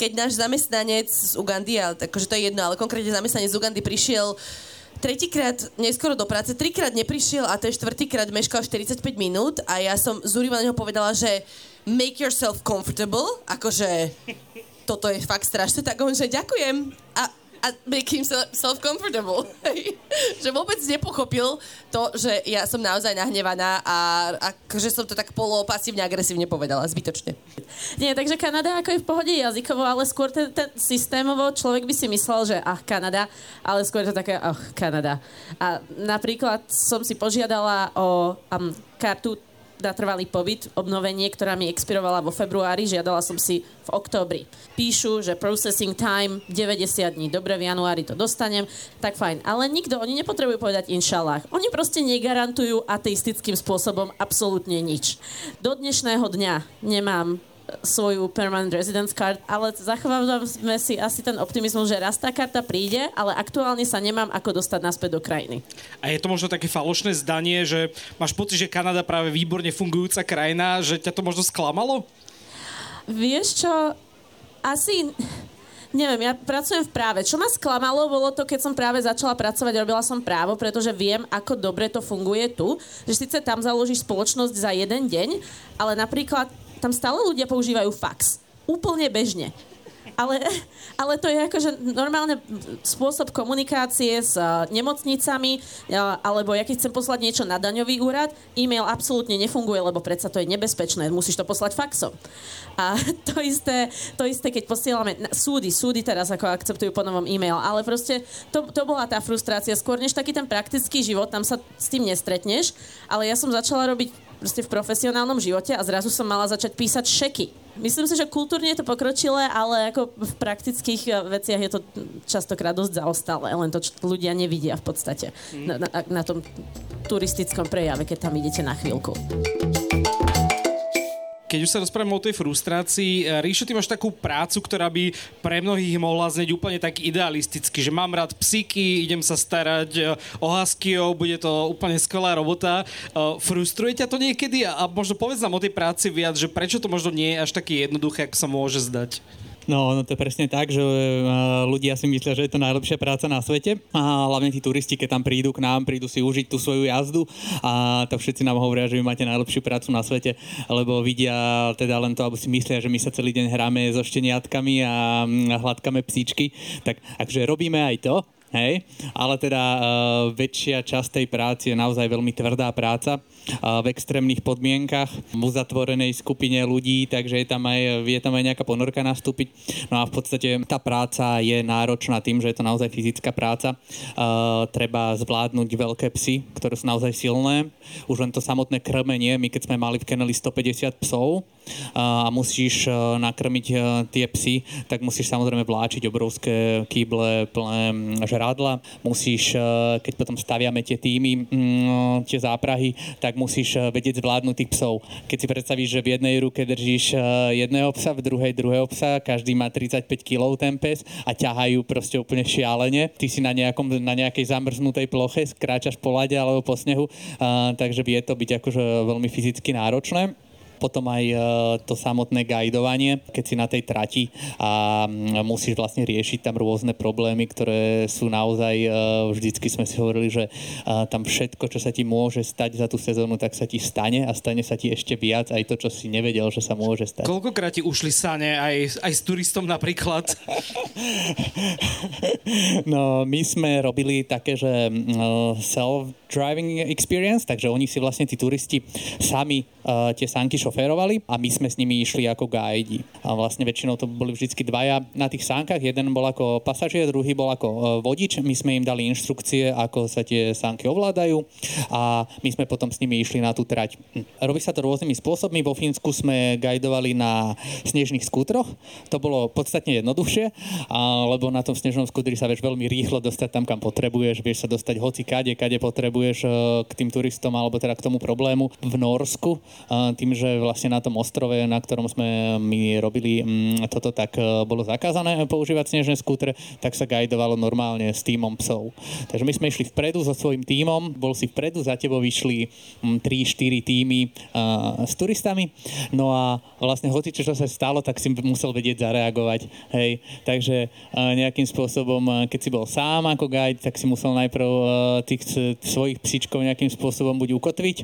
keď náš zamestnanec z Ugandy, ale akože to je jedno, ale konkrétne zamestnanec z Ugandy prišiel tretíkrát neskoro do práce, trikrát neprišiel a ten štvrtýkrát meškal 45 minút a ja som zúriva na neho povedala, že make yourself comfortable, akože toto je fakt strašné, tak on, že ďakujem a, a make himself self-comfortable. *laughs* že vôbec nepochopil to, že ja som naozaj nahnevaná a, a že som to tak polopasívne agresívne povedala, zbytočne. Nie, takže Kanada ako je v pohode jazykovo, ale skôr ten, ten systémovo človek by si myslel, že ach, Kanada, ale skôr to také, ach, Kanada. A napríklad som si požiadala o um, kartu na trvalý pobyt, obnovenie, ktorá mi expirovala vo februári, žiadala som si v októbri. Píšu, že processing time 90 dní, dobre, v januári to dostanem, tak fajn. Ale nikto, oni nepotrebujú povedať inšalách. Oni proste negarantujú ateistickým spôsobom absolútne nič. Do dnešného dňa nemám svoju permanent residence card, ale zachovávame si asi ten optimizmus, že raz tá karta príde, ale aktuálne sa nemám ako dostať naspäť do krajiny. A je to možno také falošné zdanie, že máš pocit, že Kanada práve výborne fungujúca krajina, že ťa to možno sklamalo? Vieš čo, asi neviem, ja pracujem v práve. Čo ma sklamalo, bolo to, keď som práve začala pracovať, robila som právo, pretože viem, ako dobre to funguje tu. Že síce tam založíš spoločnosť za jeden deň, ale napríklad tam stále ľudia používajú fax. Úplne bežne. Ale, ale to je akože normálny spôsob komunikácie s uh, nemocnicami, uh, alebo ja keď chcem poslať niečo na daňový úrad, e-mail absolútne nefunguje, lebo predsa to je nebezpečné, musíš to poslať faxom. A to isté, to isté keď posielame na, súdy, súdy teraz ako akceptujú po novom e-mail, ale proste to, to bola tá frustrácia, skôr než taký ten praktický život, tam sa s tým nestretneš, ale ja som začala robiť proste v profesionálnom živote a zrazu som mala začať písať šeky. Myslím si, že kultúrne je to pokročilé, ale ako v praktických eh, veciach je to častokrát dosť zaostalé, len to ľudia nevidia v podstate. Na, na, na tom turistickom prejave, keď tam idete na chvíľku keď už sa rozprávame o tej frustrácii, eh, Ríšo, ty máš takú prácu, ktorá by pre mnohých mohla znieť úplne tak idealisticky, že mám rád psíky, idem sa starať eh, o huskyov, bude to úplne skvelá robota. Eh, frustruje ťa to niekedy? A možno povedz nám o tej práci viac, že prečo to možno nie je až také jednoduché, ako sa môže zdať? No, no to je presne tak, že ľudia si myslia, že je to najlepšia práca na svete. A hlavne tí turisti, keď tam prídu k nám, prídu si užiť tú svoju jazdu a tak všetci nám hovoria, že vy máte najlepšiu prácu na svete, lebo vidia teda len to, alebo si myslia, že my sa celý deň hráme so šteniatkami a hladkáme psíčky, tak akže robíme aj to, hej, ale teda uh, väčšia časť tej práce je naozaj veľmi tvrdá práca v extrémnych podmienkach, v uzatvorenej skupine ľudí, takže je tam aj, je tam aj nejaká ponorka nastúpiť. No a v podstate tá práca je náročná tým, že je to naozaj fyzická práca. Uh, treba zvládnuť veľké psy, ktoré sú naozaj silné. Už len to samotné krmenie, my keď sme mali v Keneli 150 psov, a musíš nakrmiť tie psy, tak musíš samozrejme vláčiť obrovské kýble plné žrádla. Musíš, keď potom staviame tie týmy, tie záprahy, tak musíš vedieť zvládnuť tých psov. Keď si predstavíš, že v jednej ruke držíš jedného psa, v druhej druhého psa, každý má 35 kg ten pes a ťahajú proste úplne šialene. Ty si na, nejakom, na nejakej zamrznutej ploche, skráčaš po lade alebo po snehu, takže vie to byť akože veľmi fyzicky náročné potom aj e, to samotné guidovanie, keď si na tej trati a musíš vlastne riešiť tam rôzne problémy, ktoré sú naozaj, e, vždycky sme si hovorili, že e, tam všetko, čo sa ti môže stať za tú sezónu, tak sa ti stane a stane sa ti ešte viac aj to, čo si nevedel, že sa môže stať. Koľkokrát ti ušli sane aj, aj s turistom napríklad? *laughs* no, my sme robili také, že self-driving experience, takže oni si vlastne tí turisti sami tie sanky šoférovali a my sme s nimi išli ako guidi. A vlastne väčšinou to boli vždycky dvaja na tých sánkach. Jeden bol ako pasažier, druhý bol ako uh, vodič. My sme im dali inštrukcie, ako sa tie sánky ovládajú a my sme potom s nimi išli na tú trať. Robí sa to rôznymi spôsobmi. Vo Fínsku sme guidovali na snežných skútroch. To bolo podstatne jednoduchšie, lebo na tom snežnom skútri sa vieš veľmi rýchlo dostať tam, kam potrebuješ. Vieš sa dostať hoci kade, kade potrebuješ uh, k tým turistom alebo teda k tomu problému. V Norsku tým, že vlastne na tom ostrove, na ktorom sme my robili mm, toto, tak e, bolo zakázané používať snežné skútre, tak sa guidovalo normálne s týmom psov. Takže my sme išli vpredu so svojím týmom, bol si vpredu, za tebou vyšli 3-4 mm, týmy s turistami, no a vlastne hoci čo sa stalo, tak si musel vedieť zareagovať. Hej. Takže nejakým spôsobom, keď si bol sám ako guide, tak si musel najprv e, tých svojich psičkov nejakým spôsobom buď ukotviť,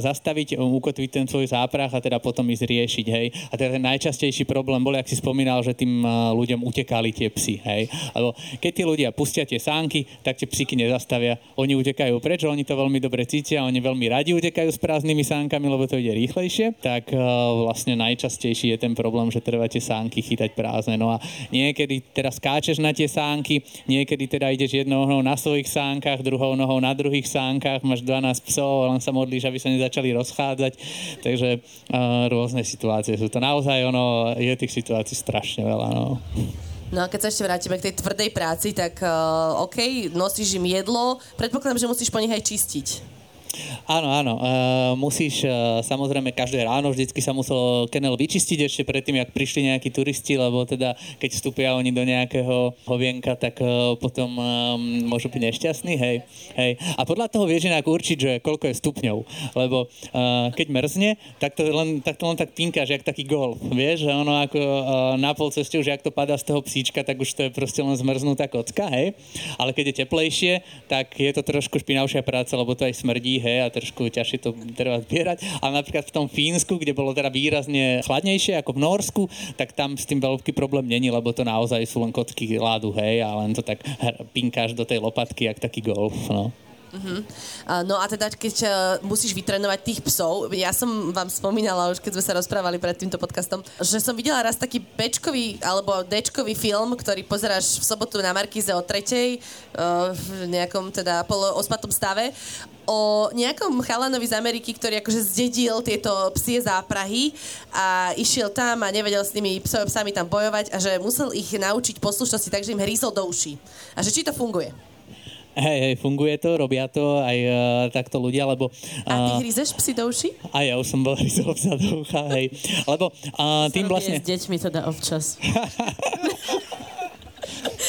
zastaviť, ukotviť ukotviť ten svoj záprach a teda potom ísť riešiť, hej. A teda ten najčastejší problém bol, ak si spomínal, že tým ľuďom utekali tie psy, hej. Lebo keď tí ľudia pustia tie sánky, tak tie psyky nezastavia. Oni utekajú preč, oni to veľmi dobre cítia, oni veľmi radi utekajú s prázdnymi sánkami, lebo to ide rýchlejšie. Tak vlastne najčastejší je ten problém, že treba tie sánky chytať prázdne. No a niekedy teraz skáčeš na tie sánky, niekedy teda ideš jednou nohou na svojich sánkach, druhou nohou na druhých sánkach, máš 12 psov, len sa modlíš, aby sa nezačali rozchádzať. Takže uh, rôzne situácie sú to. Naozaj ono, je tých situácií strašne veľa. No. No a keď sa ešte vrátime k tej tvrdej práci, tak uh, OK, nosíš im jedlo, predpokladám, že musíš po nich aj čistiť. Áno, áno. Uh, musíš, uh, samozrejme, každé ráno vždycky sa musel kenel vyčistiť ešte predtým, jak prišli nejakí turisti, lebo teda, keď vstúpia oni do nejakého hovienka, tak uh, potom um, môžu byť nešťastní, hej, hej. A podľa toho vieš inak určiť, že koľko je stupňov, lebo uh, keď mrzne, tak to len tak, to len tak pinkáš, jak taký gol, vieš, že ono ako uh, na pol ceste už, jak to padá z toho psíčka, tak už to je proste len zmrznutá kocka, hej. Ale keď je teplejšie, tak je to trošku špinavšia práca, lebo to aj smrdí, hej, a trošku ťažšie to treba zbierať. Ale napríklad v tom Fínsku, kde bolo teda výrazne chladnejšie ako v Norsku, tak tam s tým veľký problém není, lebo to naozaj sú len kocky ládu, hej, a len to tak pinkáš do tej lopatky, jak taký golf, no. Uh-huh. Uh, no a teda, keď uh, musíš vytrenovať tých psov, ja som vám spomínala už, keď sme sa rozprávali pred týmto podcastom, že som videla raz taký pečkový alebo dečkový film, ktorý pozeráš v sobotu na Markize o tretej uh, v nejakom teda polo ospatom stave o nejakom chalanovi z Ameriky, ktorý akože zdedil tieto psie záprahy a išiel tam a nevedel s tými psami tam bojovať a že musel ich naučiť poslušnosti, takže im hrízol do uší. A že či to funguje? Hej, hej, funguje to, robia to aj uh, takto ľudia, lebo... Uh, a ty hryzeš psy do uši? A ja už som bol hryzol psa do ucha, hej. Lebo uh, tým vlastne... s deťmi teda občas. *laughs*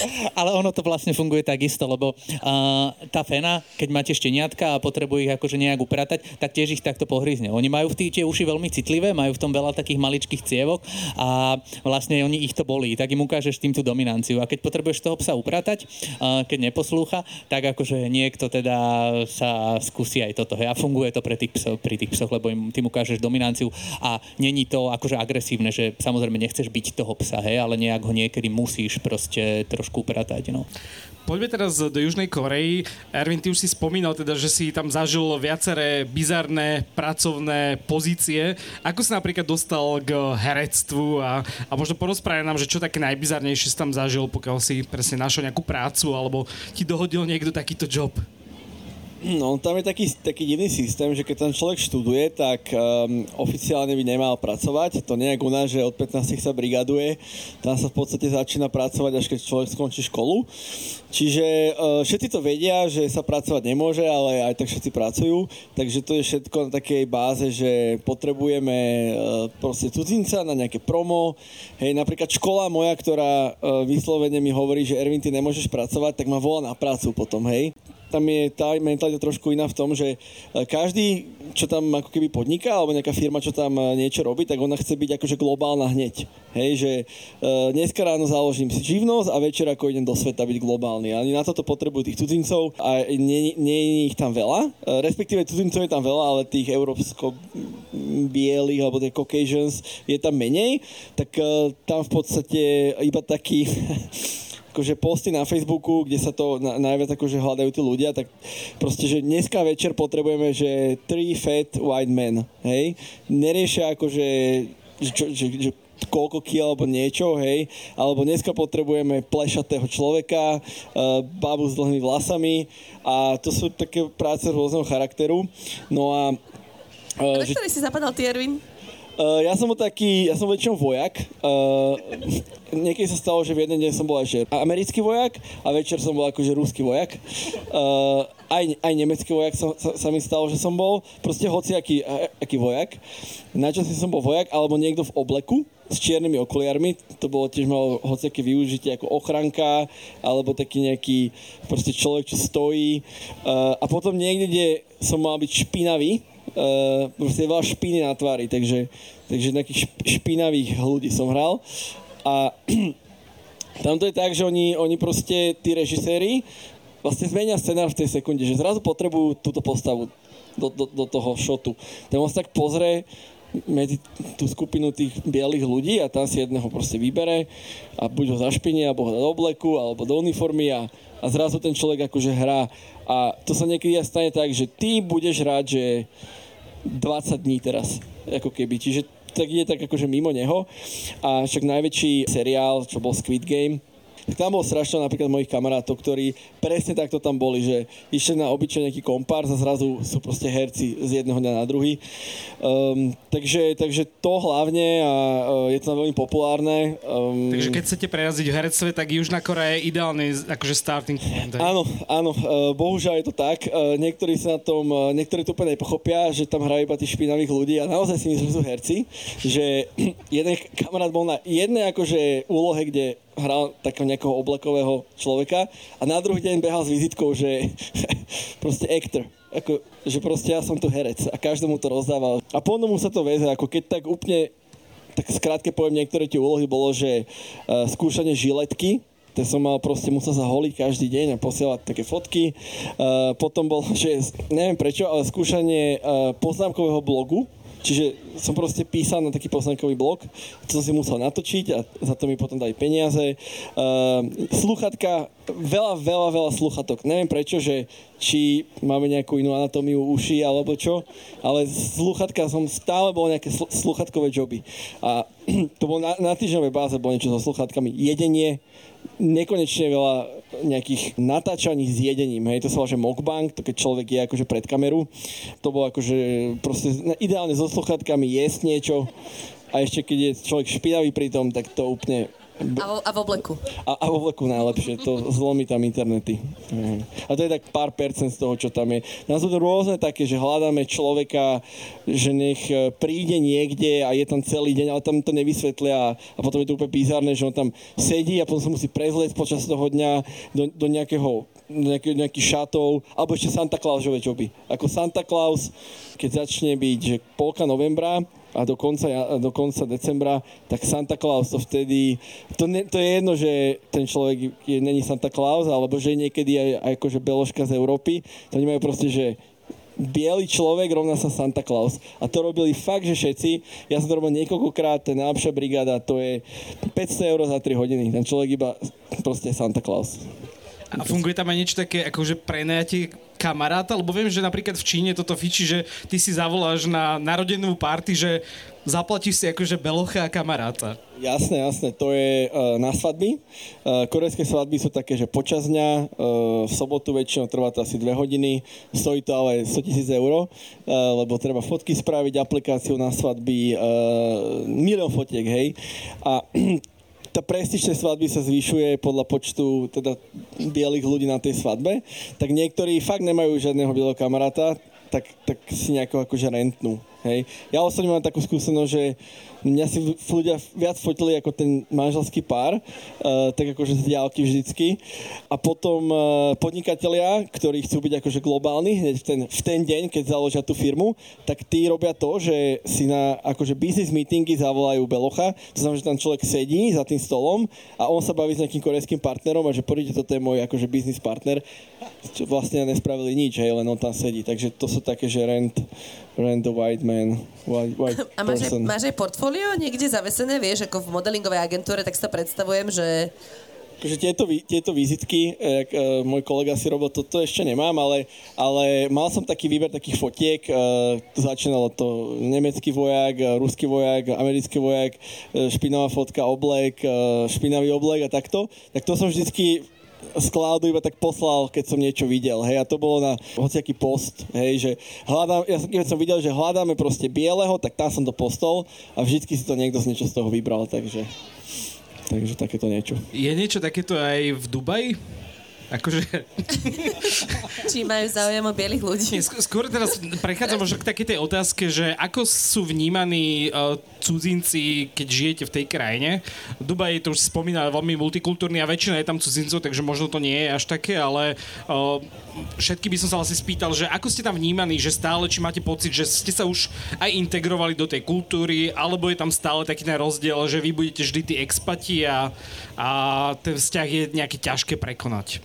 *laughs* Ale ono to vlastne funguje takisto, lebo uh, tá fena, keď máte šteniatka a potrebuje ich akože nejak upratať, tak tiež ich takto pohryzne. Oni majú v tie uši veľmi citlivé, majú v tom veľa takých maličkých cievok a vlastne oni ich to bolí, tak im ukážeš tým tú dominanciu. A keď potrebuješ toho psa upratať, uh, keď neposlúcha, tak akože niekto teda sa skúsi aj toto. A funguje to pre tých psov, pri tých psoch, lebo im tým ukážeš dominanciu a není to akože agresívne, že samozrejme nechceš byť toho psa, hej, ale nejak ho niekedy musíš proste trošku trošku upratať. No. Poďme teraz do Južnej Korei. Erwin, ty už si spomínal teda, že si tam zažil viaceré bizarné pracovné pozície. Ako si napríklad dostal k herectvu a, a možno porozprávaj nám, že čo také najbizarnejšie si tam zažil, pokiaľ si presne našiel nejakú prácu alebo ti dohodil niekto takýto job? *clears throat* No, tam je taký, taký divný systém, že keď ten človek študuje, tak um, oficiálne by nemal pracovať. To nie je u nás, že od 15 sa brigaduje. Tam sa v podstate začína pracovať, až keď človek skončí školu. Čiže uh, všetci to vedia, že sa pracovať nemôže, ale aj tak všetci pracujú. Takže to je všetko na takej báze, že potrebujeme uh, proste cudzinca na nejaké promo. Hej, napríklad škola moja, ktorá uh, vyslovene mi hovorí, že Ervin, ty nemôžeš pracovať, tak ma volá na prácu potom, hej tam je tá mentalita trošku iná v tom, že e, každý, čo tam ako keby podniká, alebo nejaká firma, čo tam e, niečo robí, tak ona chce byť akože globálna hneď. Hej, že uh, dneska ráno založím si živnosť a večer ako idem do sveta byť globálny. A na toto potrebujú tých cudzincov a nie, nie je ich tam veľa. Respektíve cudzincov je tam veľa, ale tých európsko bielých alebo tie Caucasians je tam menej. Tak tam v podstate iba taký *laughs* akože posty na Facebooku, kde sa to na, najviac akože hľadajú tí ľudia, tak proste, že dneska večer potrebujeme, že three fat white men, hej? Neriešia akože, že, že, že koľko kil alebo niečo, hej, alebo dneska potrebujeme plešatého človeka, uh, babu s dlhými vlasami a to sú také práce rôzneho charakteru. No a... Uh, a že... ktorý si zapadal ty, Erwin? Uh, ja som bol taký, ja som väčšinou vojak. Uh, niekedy sa stalo, že v jeden deň som bol aj americký vojak a večer som bol akože rúsky vojak. Uh, aj, aj nemecký vojak sa, sa, sa mi stalo, že som bol. Proste hoci aký, aký vojak. Najčastejšie som bol vojak alebo niekto v obleku s čiernymi okuliarmi. To bolo tiež malo hociaké využitie ako ochranka alebo taký nejaký proste človek, čo stojí. Uh, a potom niekde, kde som mal byť špinavý, uh, proste veľa špiny na tvári, takže, takže nejakých špinavých ľudí som hral. A *clears throat* tam to je tak, že oni, oni proste, tí režiséri, vlastne zmenia scenár v tej sekunde, že zrazu potrebujú túto postavu do, do, do toho šotu. Ten on sa tak pozrie medzi tú skupinu tých bielých ľudí a tam si jedného proste vybere a buď ho zašpiní, alebo ho do obleku, alebo do uniformy a, a zrazu ten človek akože hrá. A to sa niekedy stane tak, že ty budeš hrať, že 20 dní teraz, ako keby. Čiže tak ide tak akože mimo neho. A však najväčší seriál, čo bol Squid Game, tam bol strašne napríklad mojich kamarátov, ktorí presne takto tam boli, že išli na obyčaj nejaký kompárs a zrazu sú proste herci z jedného dňa na druhý. Um, takže, takže to hlavne a uh, je to veľmi populárne. Um, takže keď chcete prejazdiť v herectve, tak Južná Korea je ideálny akože starting point. Áno, áno, uh, bohužiaľ je to tak. Uh, niektorí sa na tom, uh, niektorí to úplne nepochopia, že tam hrajú iba tých špinavých ľudí a naozaj si myslím, že sú herci, že *clears throat* jeden kamarát bol na jednej akože úlohe, kde hral takého nejakého oblekového človeka a na druhý deň behal s vizitkou, že *laughs* proste actor. Ako, že proste ja som tu herec a každému to rozdával. A po mu sa to veze, ako keď tak úplne tak skrátke poviem, niektoré tie úlohy bolo, že uh, skúšanie žiletky, to som mal proste, musel sa holiť každý deň a posielať také fotky. Uh, potom bolo, že neviem prečo, ale skúšanie uh, poznámkového blogu, Čiže som proste písal na taký poznámkový blog, to som si musel natočiť a za to mi potom dali peniaze. Uh, sluchatka, veľa, veľa, veľa sluchatok. Neviem prečo, že či máme nejakú inú anatómiu uši alebo čo, ale sluchatka som stále bol nejaké sl- sluchatkové joby. A *clears throat* to bolo na, na týždňovej báze, bolo niečo so sluchatkami. Jedenie, nekonečne veľa nejakých natáčaní s jedením. Hej, to sa volá, že mukbang, to keď človek je akože pred kameru. To bolo akože proste ideálne so sluchatkami jesť niečo a ešte keď je človek špinavý pri tom, tak to úplne a vo, a v obleku. A, a v obleku najlepšie, to zlomí tam internety. A to je tak pár percent z toho, čo tam je. Nám sú to rôzne také, že hľadáme človeka, že nech e, príde niekde a je tam celý deň, ale tam to nevysvetlia a potom je to úplne bizarné, že on tam sedí a potom sa musí prezliecť počas toho dňa do, do nejakého nejaký, nejaký šatov, alebo ešte Santa Clausové joby. Ako Santa Claus, keď začne byť že polka novembra, a do konca, do konca decembra, tak Santa Claus to vtedy, to, ne, to je jedno, že ten človek je, není Santa Claus, alebo že je niekedy aj, aj akože beložka z Európy, to nemajú proste, že biely človek rovná sa Santa Claus. A to robili fakt, že všetci. Ja som to robil niekoľkokrát, ten najlepšia brigáda, to je 500 eur za 3 hodiny. Ten človek iba proste Santa Claus. A funguje tam aj niečo také, akože prenajatie kamaráta, lebo viem, že napríklad v Číne toto fiči, že ty si zavoláš na narodenú party, že zaplatíš si akože belocha a kamaráta. Jasné, jasné, to je uh, na svadby. Uh, korejské svadby sú také, že počas dňa, uh, v sobotu väčšinou trvá to asi 2 hodiny, stojí to ale 100 tisíc eur, uh, lebo treba fotky spraviť, aplikáciu na svadby, uh, milión fotiek, hej. A tá prestíž tej svadby sa zvyšuje podľa počtu teda bielých ľudí na tej svadbe, tak niektorí fakt nemajú žiadneho bieleho kamaráta, tak, tak si nejako akože rentnú. Hej. Ja osobne mám takú skúsenosť, že mňa si ľudia viac fotili ako ten manželský pár, uh, tak akože z diálky vždycky. A potom uh, podnikatelia, ktorí chcú byť akože globálni hneď v ten, v ten deň, keď založia tú firmu, tak tí robia to, že si na akože business meetingy zavolajú Belocha, to znamená, že tam človek sedí za tým stolom a on sa baví s nejakým korejským partnerom a že poďte, toto je môj akože business partner, čo vlastne nespravili nič, hej, len on tam sedí. Takže to sú také, že rent, rent the white man, white, white A máš aj, person. máš aj portfólio niekde zavesené, vieš, ako v modelingovej agentúre, tak si to predstavujem, že Akože tieto, tieto vizitky, jak uh, môj kolega si robil, toto ešte nemám, ale, ale mal som taký výber takých fotiek. Uh, začínalo to nemecký vojak, uh, ruský vojak, americký vojak, uh, špinavá fotka, oblek, uh, špinavý oblek a takto. Tak to som vždycky z cloudu iba tak poslal, keď som niečo videl, hej, a to bolo na hociaký post, hej, že hľadám, ja som, keď som videl, že hľadáme proste bieleho, tak tam som to postol a vždycky si to niekto z niečo z toho vybral, takže, takže takéto niečo. Je niečo takéto aj v Dubaji? Akože, *laughs* či majú záujem o bielých ľudí. nie, sk- skôr teraz prechádzam možno k takej tej otázke, že ako sú vnímaní uh, cudzinci, keď žijete v tej krajine. Dubaj to už spomína veľmi multikultúrny a väčšina je tam cudzincov, takže možno to nie je až také, ale uh, všetky by som sa asi spýtal, že ako ste tam vnímaní, že stále, či máte pocit, že ste sa už aj integrovali do tej kultúry, alebo je tam stále taký ten rozdiel, že vy budete vždy tí expati a, a ten vzťah je nejaký ťažké prekonať.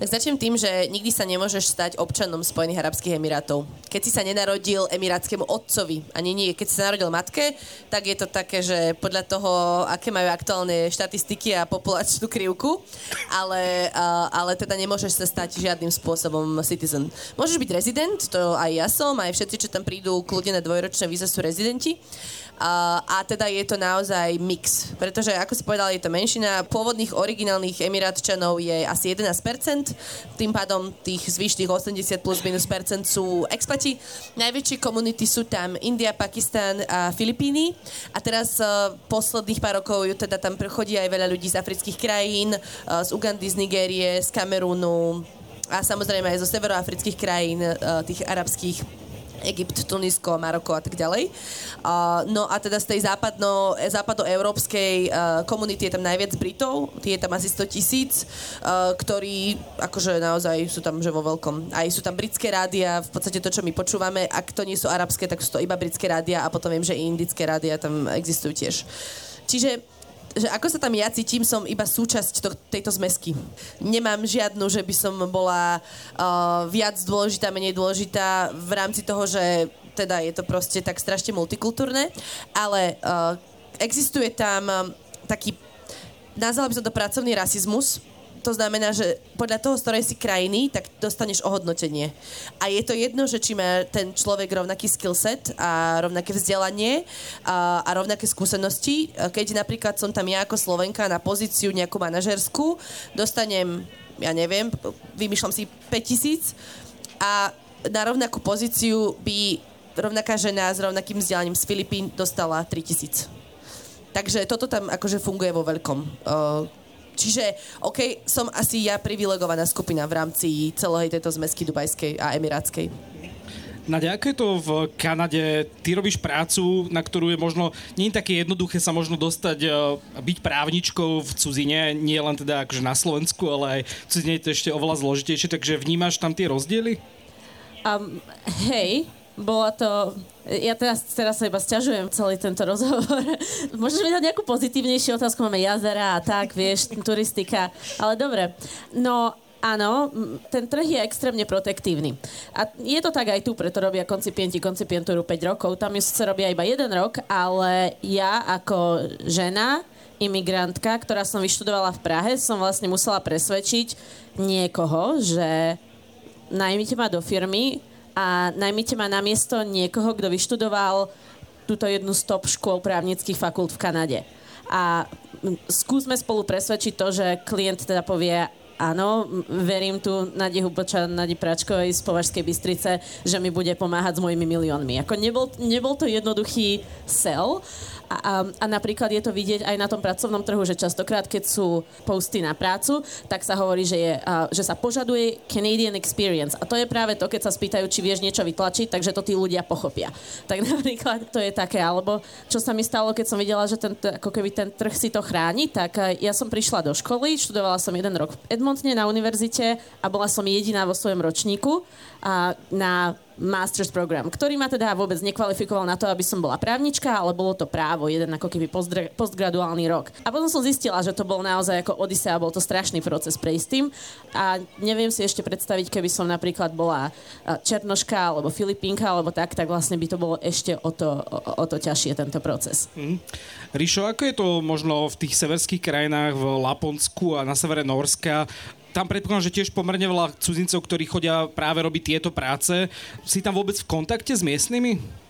Tak začnem tým, že nikdy sa nemôžeš stať občanom Spojených Arabských Emirátov. Keď si sa nenarodil emirátskému otcovi, ani nie, keď si sa narodil matke, tak je to také, že podľa toho, aké majú aktuálne štatistiky a populačnú krivku, ale, ale teda nemôžeš sa stať žiadnym spôsobom citizen. Môžeš byť rezident, to aj ja som, aj všetci, čo tam prídu, kľudne na dvojročné víza sú rezidenti. A, teda je to naozaj mix, pretože ako si povedal, je to menšina pôvodných originálnych emirátčanov je asi 11%, tým pádom tých zvyšných 80 plus minus percent sú expati. Najväčšie komunity sú tam India, Pakistan a Filipíny a teraz uh, posledných pár rokov teda tam chodí aj veľa ľudí z afrických krajín, uh, z Ugandy, z Nigérie, z Kamerúnu a samozrejme aj zo severoafrických krajín, uh, tých arabských Egypt, Tunisko, Maroko a tak ďalej. Uh, no a teda z tej západno, západoeurópskej uh, komunity je tam najviac Britov, je tam asi 100 tisíc, uh, ktorí akože naozaj sú tam že vo veľkom. Aj sú tam britské rádia, v podstate to, čo my počúvame, ak to nie sú arabské, tak sú to iba britské rádia a potom viem, že i indické rádia tam existujú tiež. Čiže že ako sa tam ja cítim, som iba súčasť to, tejto zmesky. Nemám žiadnu, že by som bola uh, viac dôležitá, menej dôležitá v rámci toho, že teda je to proste tak strašne multikultúrne, ale uh, existuje tam um, taký, nazvala by som to pracovný rasizmus, to znamená, že podľa toho, z ktorej si krajiny, tak dostaneš ohodnotenie. A je to jedno, že či má ten človek rovnaký skillset a rovnaké vzdelanie a, a rovnaké skúsenosti. Keď napríklad som tam ja ako Slovenka na pozíciu nejakú manažerskú, dostanem, ja neviem, vymýšľam si 5000 a na rovnakú pozíciu by rovnaká žena s rovnakým vzdelaním z Filipín dostala 3000. Takže toto tam akože funguje vo veľkom. Uh, Čiže, OK, som asi ja privilegovaná skupina v rámci celej tejto zmesky dubajskej a emirátskej. Nadia, ako je to v Kanade? Ty robíš prácu, na ktorú je možno nie je také jednoduché sa možno dostať, eh, byť právničkou v cudzine, nie len teda akože na Slovensku, ale aj v cudzine je to ešte oveľa zložitejšie, takže vnímaš tam tie rozdiely? Um, hej, bola to... Ja teraz, teraz sa iba sťažujem celý tento rozhovor. *laughs* Môžeš mi dať nejakú pozitívnejšiu otázku? Máme jazera a tak, vieš, turistika. Ale dobre. No, áno, ten trh je extrémne protektívny. A je to tak aj tu, preto robia koncipienti koncipientúru 5 rokov. Tam ju sa robia iba jeden rok, ale ja ako žena, imigrantka, ktorá som vyštudovala v Prahe, som vlastne musela presvedčiť niekoho, že najmite ma do firmy a najmite ma na miesto niekoho, kto vyštudoval túto jednu z top škôl právnických fakult v Kanade. A skúsme spolu presvedčiť to, že klient teda povie, áno, verím tu Nadi Huboča, Nadi Pračkovej z Považskej Bystrice, že mi bude pomáhať s mojimi miliónmi. Ako nebol, nebol to jednoduchý sell, a, a, a napríklad je to vidieť aj na tom pracovnom trhu, že častokrát, keď sú posty na prácu, tak sa hovorí, že, je, a, že sa požaduje Canadian experience. A to je práve to, keď sa spýtajú, či vieš niečo vytlačiť, takže to tí ľudia pochopia. *laughs* Tak napríklad to je také, alebo čo sa mi stalo, keď som videla, že ten, ako keby ten trh si to chráni, tak ja som prišla do školy, študovala som jeden rok v Edmontne na univerzite a bola som jediná vo svojom ročníku a na master's program, ktorý ma teda vôbec nekvalifikoval na to, aby som bola právnička, ale bolo to právo, jeden ako keby postgraduálny rok. A potom som zistila, že to bol naozaj ako Odisea, bol to strašný proces prejsť tým a neviem si ešte predstaviť, keby som napríklad bola Černoška alebo Filipínka alebo tak, tak vlastne by to bolo ešte o to, o, o to ťažšie tento proces. Mm. Ríšo, ako je to možno v tých severských krajinách, v Laponsku a na severe Norska? Tam predpokladám, že tiež pomerne veľa cudzincov, ktorí chodia práve robiť tieto práce. Si tam vôbec v kontakte s miestnymi?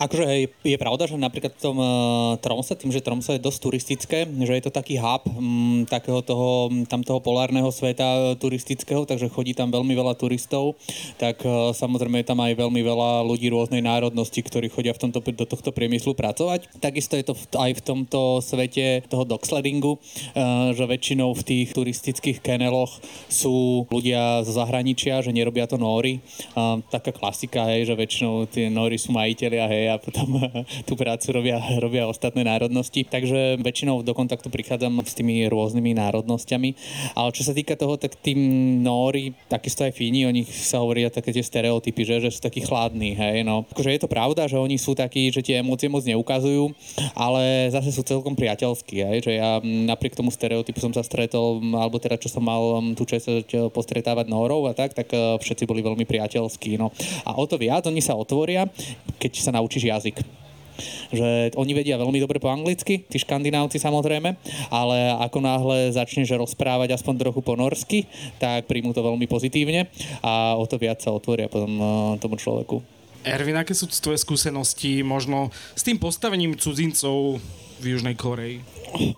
Akože je, je pravda, že napríklad v tom uh, Tromse, tým, že Tromso je dosť turistické, že je to taký hub um, takého toho, tam toho polárneho sveta turistického, takže chodí tam veľmi veľa turistov, tak uh, samozrejme je tam aj veľmi veľa ľudí rôznej národnosti, ktorí chodia v tomto, do tohto priemyslu pracovať. Takisto je to v, aj v tomto svete toho dogsledingu, uh, že väčšinou v tých turistických keneloch sú ľudia z zahraničia, že nerobia to nóry. Taká klasika, hej, že väčšinou tie nóry sú majiteľia, hej, a potom *laughs* tú prácu robia, robia ostatné národnosti. Takže väčšinou do kontaktu prichádzam s tými rôznymi národnosťami. Ale čo sa týka toho, tak tým Nóri, takisto aj Fíni, o nich sa hovoria také tie stereotypy, že, že sú takí chladní. Hej, no. Akože je to pravda, že oni sú takí, že tie emócie moc neukazujú, ale zase sú celkom priateľskí. Hej, že ja napriek tomu stereotypu som sa stretol, alebo teda čo som mal tú čest postretávať Nórov a tak, tak eh, všetci boli veľmi priateľskí. No. A o to viac oni sa otvoria, keď sa naučí učíš jazyk že oni vedia veľmi dobre po anglicky, tí škandinávci samozrejme, ale ako náhle začneš rozprávať aspoň trochu po norsky, tak príjmu to veľmi pozitívne a o to viac sa otvoria potom eh, tomu človeku. Ervin, aké sú tvoje skúsenosti možno s tým postavením cudzincov v Južnej Koreji?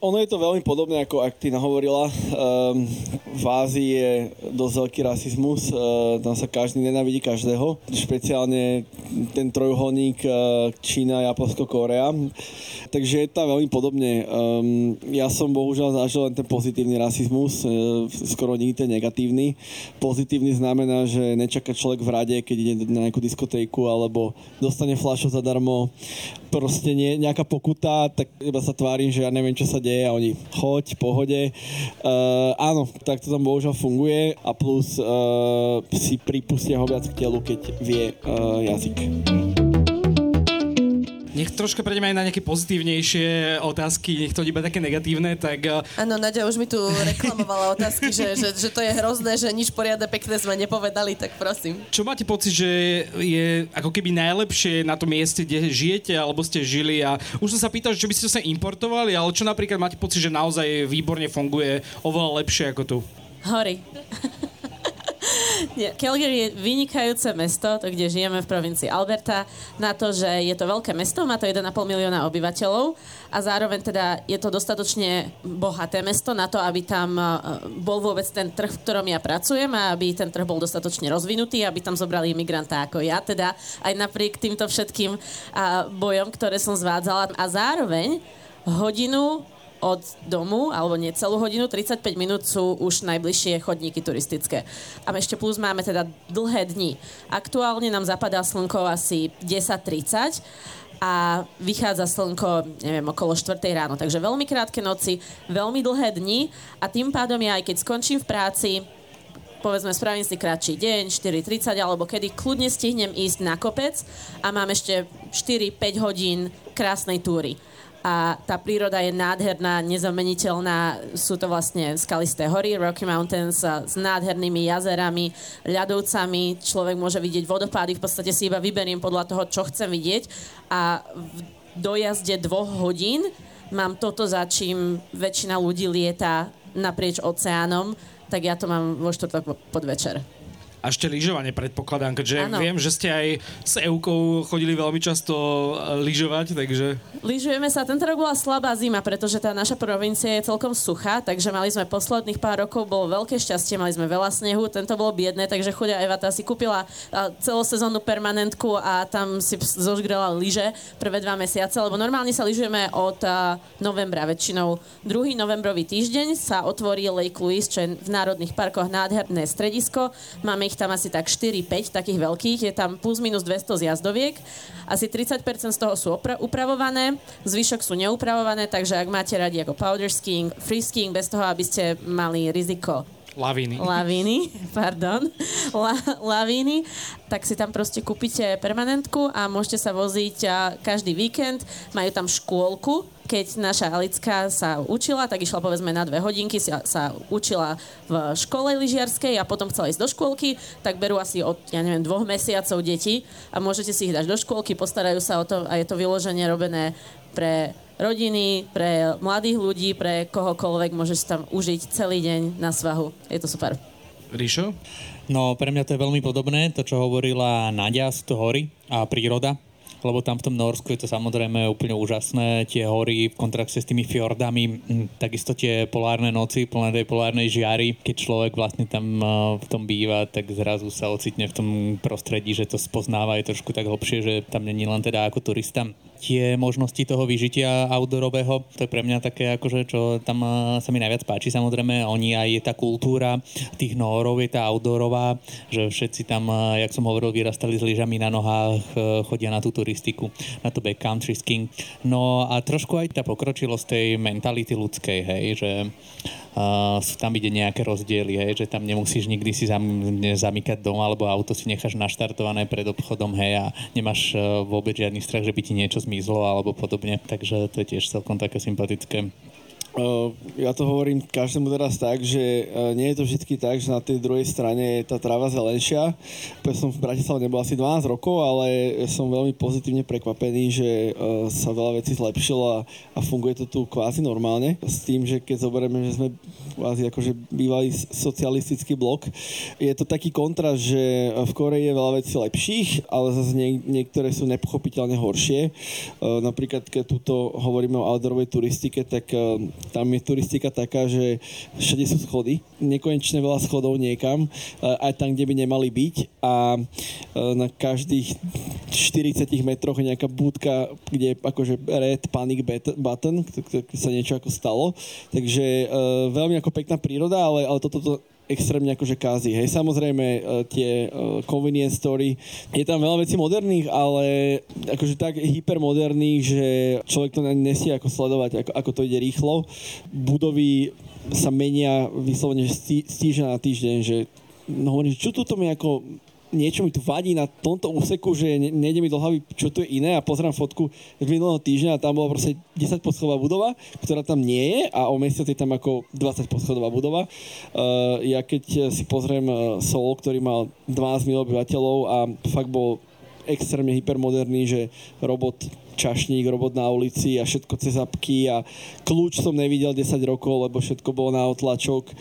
Ono je to veľmi podobné, ako ak ty nahovorila. Um, v Ázii je dosť veľký rasizmus, uh, tam sa každý nenavidí každého, špeciálne ten trojuholník uh, Čína, Japonsko, Korea. Takže je tam veľmi podobne. Um, ja som bohužiaľ zažil len ten pozitívny rasizmus, uh, skoro nikdy ten negatívny. Pozitívny znamená, že nečaká človek v rade, keď ide na nejakú diskotéku alebo dostane fľašu zadarmo, proste nie, nejaká pokuta, tak iba sa tvárim, že ja neviem, čo sa deje a oni choď, pohode. Uh, áno, tak to tam bohužiaľ funguje a plus uh, si pripustia ho viac k telu, keď vie uh, jazyk. Nech troška prejdeme aj na nejaké pozitívnejšie otázky, nech to iba také negatívne, tak... Eh, Áno, Nadia už mi tu reklamovala otázky, že, že, že to je hrozné, že nič poriadne pekné sme nepovedali, tak prosím. Čo máte pocit, že je ako keby najlepšie na tom mieste, kde žijete, alebo ste žili a už som sa pýtal, že by ste sa importovali, ale čo napríklad máte pocit, že naozaj výborne funguje oveľa lepšie ako tu? Hory. Calgary je vynikajúce mesto, to, kde žijeme v provincii Alberta, na to, že je to veľké mesto, má to 1,5 milióna obyvateľov a zároveň teda je to dostatočne bohaté mesto na to, aby tam e, bol vôbec ten trh, v ktorom ja pracujem a aby ten trh bol dostatočne rozvinutý, aby tam zobrali imigranta ako ja, teda aj napriek týmto všetkým bojom, ktoré som zvádzala. A zároveň hodinu od domu, alebo nie celú hodinu, 35 minút sú už najbližšie chodníky turistické. A ešte plus máme teda dlhé dni. Aktuálne nám zapadá slnko asi 10.30 a vychádza slnko, neviem, okolo 4 ráno. Takže veľmi krátke noci, veľmi dlhé dni a tým pádom ja aj keď skončím v práci, povedzme, spravím si kratší deň, 4.30 alebo kedy kľudne stihnem ísť na kopec a mám ešte 4-5 hodín krásnej túry a tá príroda je nádherná, nezameniteľná. Sú to vlastne skalisté hory, Rocky Mountains s nádhernými jazerami, ľadovcami. Človek môže vidieť vodopády, v podstate si iba vyberiem podľa toho, čo chcem vidieť. A v dojazde dvoch hodín mám toto, za čím väčšina ľudí lieta naprieč oceánom, tak ja to mám vo štvrtok podvečer. A ešte lyžovanie predpokladám, keďže Áno. viem, že ste aj s Eukou chodili veľmi často e, lyžovať, takže... Lyžujeme sa, tento rok bola slabá zima, pretože tá naša provincia je celkom suchá, takže mali sme posledných pár rokov, bolo veľké šťastie, mali sme veľa snehu, tento bolo biedne, takže chodia Eva, tá si kúpila a, celosezónnu permanentku a tam si zožgrala lyže prvé dva mesiace, lebo normálne sa lyžujeme od a, novembra, väčšinou druhý novembrový týždeň sa otvorí Lake Louise, čo je v národných parkoch nádherné stredisko. Máme ich tam asi tak 4-5 takých veľkých, je tam plus minus 200 zjazdoviek. Asi 30% z toho sú opra- upravované, zvyšok sú neupravované, takže ak máte radi ako powder skiing, free skiing, bez toho, aby ste mali riziko Lavíny. lavíny, *laughs* pardon, la, lavíny, tak si tam proste kúpite permanentku a môžete sa voziť každý víkend. Majú tam škôlku, keď naša Alická sa učila, tak išla povedzme na dve hodinky, sa, sa učila v škole lyžiarskej a potom chcela ísť do škôlky, tak berú asi od, ja neviem, dvoch mesiacov deti a môžete si ich dať do škôlky, postarajú sa o to a je to vyloženie robené pre rodiny, pre mladých ľudí, pre kohokoľvek, môžeš tam užiť celý deň na svahu. Je to super. Ríšo? No, pre mňa to je veľmi podobné, to, čo hovorila Nadia, to hory a príroda lebo tam v tom Norsku je to samozrejme úplne úžasné, tie hory v kontrakte s tými fjordami, takisto tie polárne noci, plné tej polárnej žiary, keď človek vlastne tam eh, v tom býva, tak zrazu sa ocitne v tom prostredí, že to spoznáva aj trošku tak hlbšie, že tam není len teda ako turista tie možnosti toho vyžitia outdoorového, to je pre mňa také akože, čo tam eh, sa mi najviac páči samozrejme, oni aj tá kultúra tých Nórov je tá outdoorová, že všetci tam, eh, jak som hovoril, vyrastali s lyžami na nohách, eh, chodia na tú turistiku, na to backcountry skiing. No a trošku aj tá pokročilosť tej mentality ľudskej, hej, že uh, sú tam ide nejaké rozdiely, hej, že tam nemusíš nikdy si zam, zamykať doma, alebo auto si necháš naštartované pred obchodom, hej, a nemáš uh, vôbec žiadny strach, že by ti niečo zmizlo alebo podobne, takže to je tiež celkom také sympatické. Uh, ja to hovorím každému teraz tak, že uh, nie je to vždy tak, že na tej druhej strane je tá tráva zelenšia. Ja som v Bratislave nebol asi 12 rokov, ale som veľmi pozitívne prekvapený, že uh, sa veľa vecí zlepšilo a, funguje to tu kvázi normálne. S tým, že keď zoberieme, že sme kvázi akože bývalý socialistický blok, je to taký kontrast, že v Koreji je veľa vecí lepších, ale zase nie, niektoré sú nepochopiteľne horšie. Napríklad, keď tuto hovoríme o outdoorovej turistike, tak tam je turistika taká, že všade sú schody, nekonečne veľa schodov niekam, aj tam, kde by nemali byť a na každých 40 metroch je nejaká budka, kde je akože red panic button, sa niečo ako stalo. Takže veľmi ako pekná príroda, ale, ale toto to extrémne akože kází. Hej, samozrejme uh, tie uh, convenience story, je tam veľa vecí moderných, ale akože tak hypermoderných, že človek to nesie ako sledovať, ako, ako to ide rýchlo. Budovy sa menia vyslovene z týždňa na týždeň, že no hovorím, čo tu mi ako niečo mi tu vadí na tomto úseku, že ne, nejde mi do hlavy, čo tu je iné a pozerám fotku z minulého týždňa a tam bola proste 10 poschodová budova, ktorá tam nie je a o mesiac je tam ako 20 poschodová budova. Uh, ja keď si pozriem uh, Sol, ktorý mal 12 miliónov obyvateľov a fakt bol extrémne hypermoderný, že robot čašník, robot na ulici a všetko cez apky a kľúč som nevidel 10 rokov, lebo všetko bolo na otlačok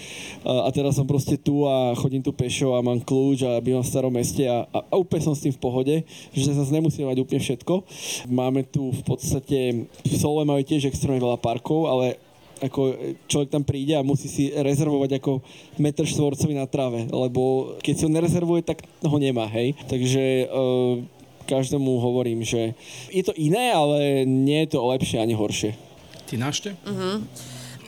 a teraz som proste tu a chodím tu pešo a mám kľúč a bývam v starom meste a, a, a úplne som s tým v pohode, že sa nemusím mať úplne všetko. Máme tu v podstate, v Sole majú tiež extrémne veľa parkov, ale ako človek tam príde a musí si rezervovať ako metr štvorcový na tráve, lebo keď si ho nerezervuje, tak ho nemá, hej. Takže uh, každému hovorím, že je to iné, ale nie je to lepšie ani horšie. Ty našte? Uh-huh.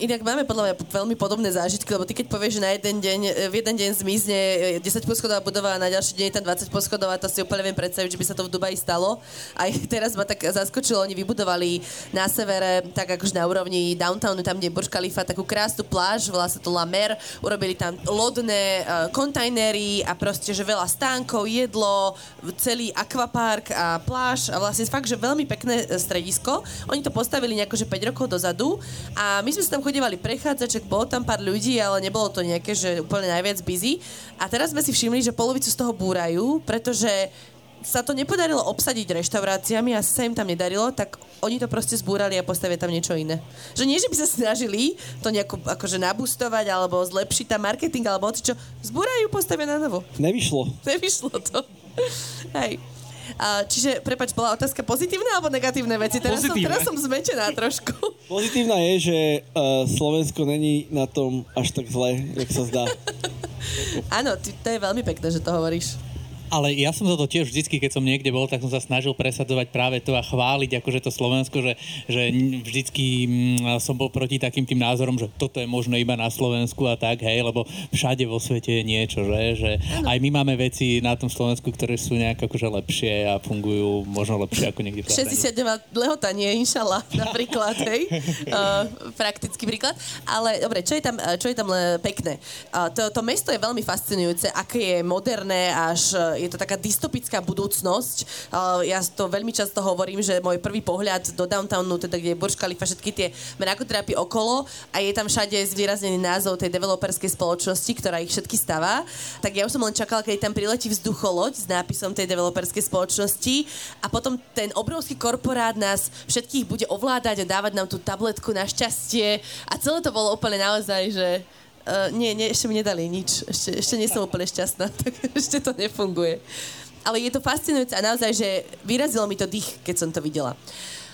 Inak máme podľa mňa veľmi podobné zážitky, lebo ty keď povieš, že na jeden deň, v jeden deň zmizne 10 poschodová budova a na ďalší deň je tam 20 poschodová, to si úplne viem predstaviť, že by sa to v Dubaji stalo. Aj *laughs* teraz ma tak zaskočilo, oni vybudovali na severe, tak akože na úrovni downtownu, tam, kde je Burj Khalifa, takú krásnu pláž, volá sa to La Mer, urobili tam lodné uh, kontajnery a proste, že veľa stánkov, jedlo, celý akvapark a pláž a vlastne fakt, že veľmi pekné e, stredisko. Oni to postavili nejako, že 5 rokov dozadu a my sme sa tam chodívali prechádzať, že bolo tam pár ľudí, ale nebolo to nejaké, že úplne najviac busy. A teraz sme si všimli, že polovicu z toho búrajú, pretože sa to nepodarilo obsadiť reštauráciami a sa im tam nedarilo, tak oni to proste zbúrali a postavia tam niečo iné. Že nie, že by sa snažili to nejako akože nabustovať alebo zlepšiť tam marketing alebo čo, zbúrajú, postavia na novo. Nevyšlo. Nevyšlo to. Hej. A, čiže, prepač, bola otázka pozitívna alebo negatívne veci? Teraz som, teraz som zmečená trošku. *laughs* Pozitívna je, že uh, Slovensko není na tom až tak zle, jak sa zdá. Áno, to je veľmi pekné, že to hovoríš. Ale ja som za to tiež vždycky, keď som niekde bol, tak som sa snažil presadzovať práve to a chváliť akože to Slovensko, že, že vždycky mm, som bol proti takým tým názorom, že toto je možno iba na Slovensku a tak, hej, lebo všade vo svete je niečo, že, že aj my máme veci na tom Slovensku, ktoré sú nejak akože lepšie a fungujú možno lepšie ako niekde v 60 lehotanie, inšala, napríklad, hej, uh, *laughs* praktický príklad. Ale dobre, čo je tam, čo je tam pekné? Uh, to, to mesto je veľmi fascinujúce, aké je moderné až je to taká dystopická budúcnosť. Ja to veľmi často hovorím, že môj prvý pohľad do downtownu, teda kde je Burj Khalifa, všetky tie mrakotrapy okolo a je tam všade zvýraznený názov tej developerskej spoločnosti, ktorá ich všetky stavá. Tak ja už som len čakala, keď tam priletí vzducholoď s nápisom tej developerskej spoločnosti a potom ten obrovský korporát nás všetkých bude ovládať a dávať nám tú tabletku na šťastie a celé to bolo úplne naozaj, že Uh, nie, nie, ešte mi nedali nič. Ešte, ešte nie som *laughs* úplne šťastná, *laughs* tak ešte to nefunguje. Ale je to fascinujúce a naozaj, že vyrazilo mi to dých, keď som to videla.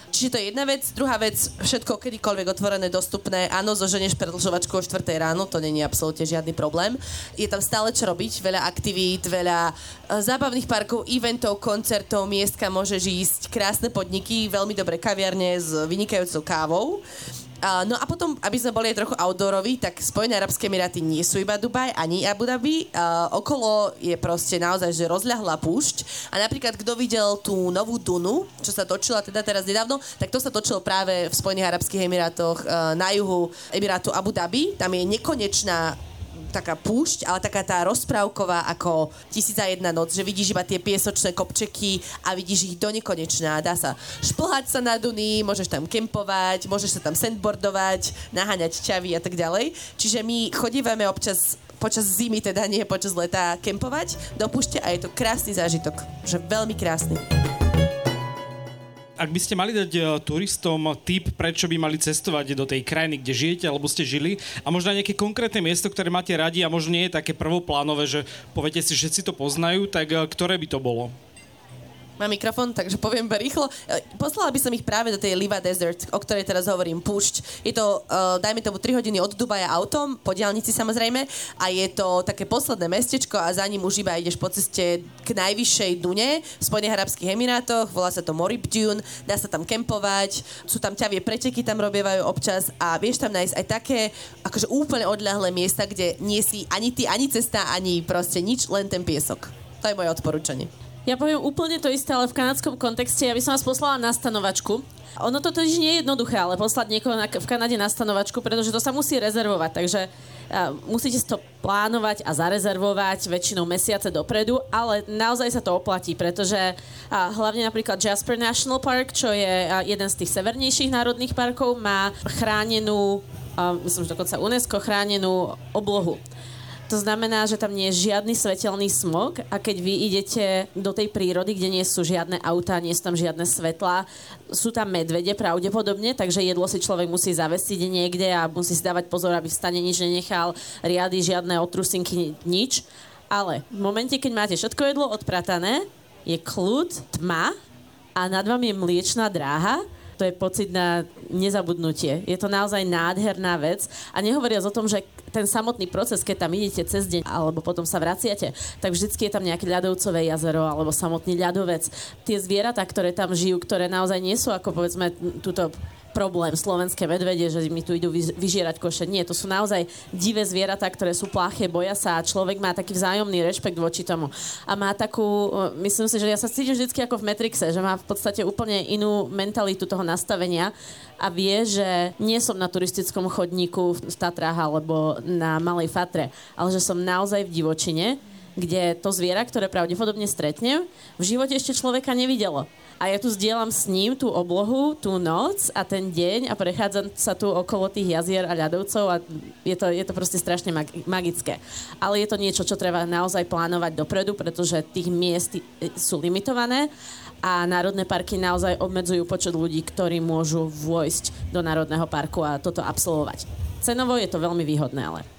Čiže to je jedna vec. Druhá vec, všetko kedykoľvek otvorené, dostupné. Áno, zoženieš predlžovačku o 4 ráno, to není absolútne žiadny problém. Je tam stále čo robiť, veľa aktivít, veľa uh, zábavných parkov, eventov, koncertov, miestka môžeš ísť, krásne podniky, veľmi dobré kaviarne s vynikajúcou kávou. No a potom, aby sme boli aj trochu outdooroví, tak Spojené Arabské Emiráty nie sú iba Dubaj ani Abu Dhabi. Uh, okolo je proste naozaj, že rozľahlá púšť. A napríklad, kto videl tú novú Dunu, čo sa točila teda teraz nedávno, tak to sa točilo práve v Spojených Arabských Emirátoch uh, na juhu Emirátu Abu Dhabi. Tam je nekonečná taká púšť, ale taká tá rozprávková ako tisíca jedna noc, že vidíš iba tie piesočné kopčeky a vidíš ich do nekonečná. Dá sa šplhať sa na Duny, môžeš tam kempovať, môžeš sa tam sandboardovať, naháňať čavy a tak ďalej. Čiže my chodívame občas počas zimy, teda nie počas leta, kempovať do púšte a je to krásny zážitok. Že veľmi krásny ak by ste mali dať uh, turistom tip, prečo by mali cestovať do tej krajiny, kde žijete alebo ste žili a možno nejaké konkrétne miesto, ktoré máte radi a možno nie je také prvoplánové, že poviete si, že si to poznajú, tak uh, ktoré by to bolo? Mám mikrofón, takže poviem iba rýchlo. E, poslala by som ich práve do tej Liva Desert, o ktorej teraz hovorím, púšť. Je to, uh, dajme tomu, 3 hodiny od Dubaja autom, po diálnici samozrejme, a je to také posledné mestečko a za ním už iba ideš po ceste k najvyššej Dune v Spojených Arabských Emirátoch, volá sa to Morib Dune, dá sa tam kempovať, sú tam ťavie preteky, tam robievajú občas a vieš tam nájsť aj také akože úplne odľahlé miesta, kde nie si ani ty, ani cesta, ani proste nič, len ten piesok. To je moje odporúčanie. Ja poviem úplne to isté, ale v kanadskom kontexte. Ja by som vás poslala na stanovačku. Ono to totiž nie je jednoduché, ale poslať niekoho na, v Kanade na stanovačku, pretože to sa musí rezervovať. Takže uh, musíte si to plánovať a zarezervovať väčšinou mesiace dopredu, ale naozaj sa to oplatí, pretože uh, hlavne napríklad Jasper National Park, čo je uh, jeden z tých severnejších národných parkov, má chránenú, uh, myslím, že dokonca UNESCO chránenú oblohu. To znamená, že tam nie je žiadny svetelný smog a keď vy idete do tej prírody, kde nie sú žiadne autá, nie sú tam žiadne svetlá, sú tam medvede pravdepodobne, takže jedlo si človek musí zavesiť niekde a musí si dávať pozor, aby v stane nič nenechal, riady, žiadne otrusinky, nič. Ale v momente, keď máte všetko jedlo odpratané, je kľud, tma a nad vami je mliečná dráha, to je pocit na nezabudnutie. Je to naozaj nádherná vec. A nehovoriac o tom, že ten samotný proces, keď tam idete cez deň alebo potom sa vraciate, tak vždycky je tam nejaké ľadovcové jazero alebo samotný ľadovec. Tie zvieratá, ktoré tam žijú, ktoré naozaj nie sú ako povedzme túto problém slovenské medvede, že mi tu idú vyžierať koše. Nie, to sú naozaj divé zvieratá, ktoré sú pláche, boja sa a človek má taký vzájomný rešpekt voči tomu. A má takú, myslím si, že ja sa cítim vždy ako v Matrixe, že má v podstate úplne inú mentalitu toho nastavenia a vie, že nie som na turistickom chodníku v Tatrách alebo na Malej Fatre, ale že som naozaj v divočine, kde to zviera, ktoré pravdepodobne stretnem, v živote ešte človeka nevidelo a ja tu zdieľam s ním tú oblohu, tú noc a ten deň a prechádzam sa tu okolo tých jazier a ľadovcov a je to, je to proste strašne mag- magické. Ale je to niečo, čo treba naozaj plánovať dopredu, pretože tých miest sú limitované a národné parky naozaj obmedzujú počet ľudí, ktorí môžu vojsť do národného parku a toto absolvovať. Cenovo je to veľmi výhodné, ale...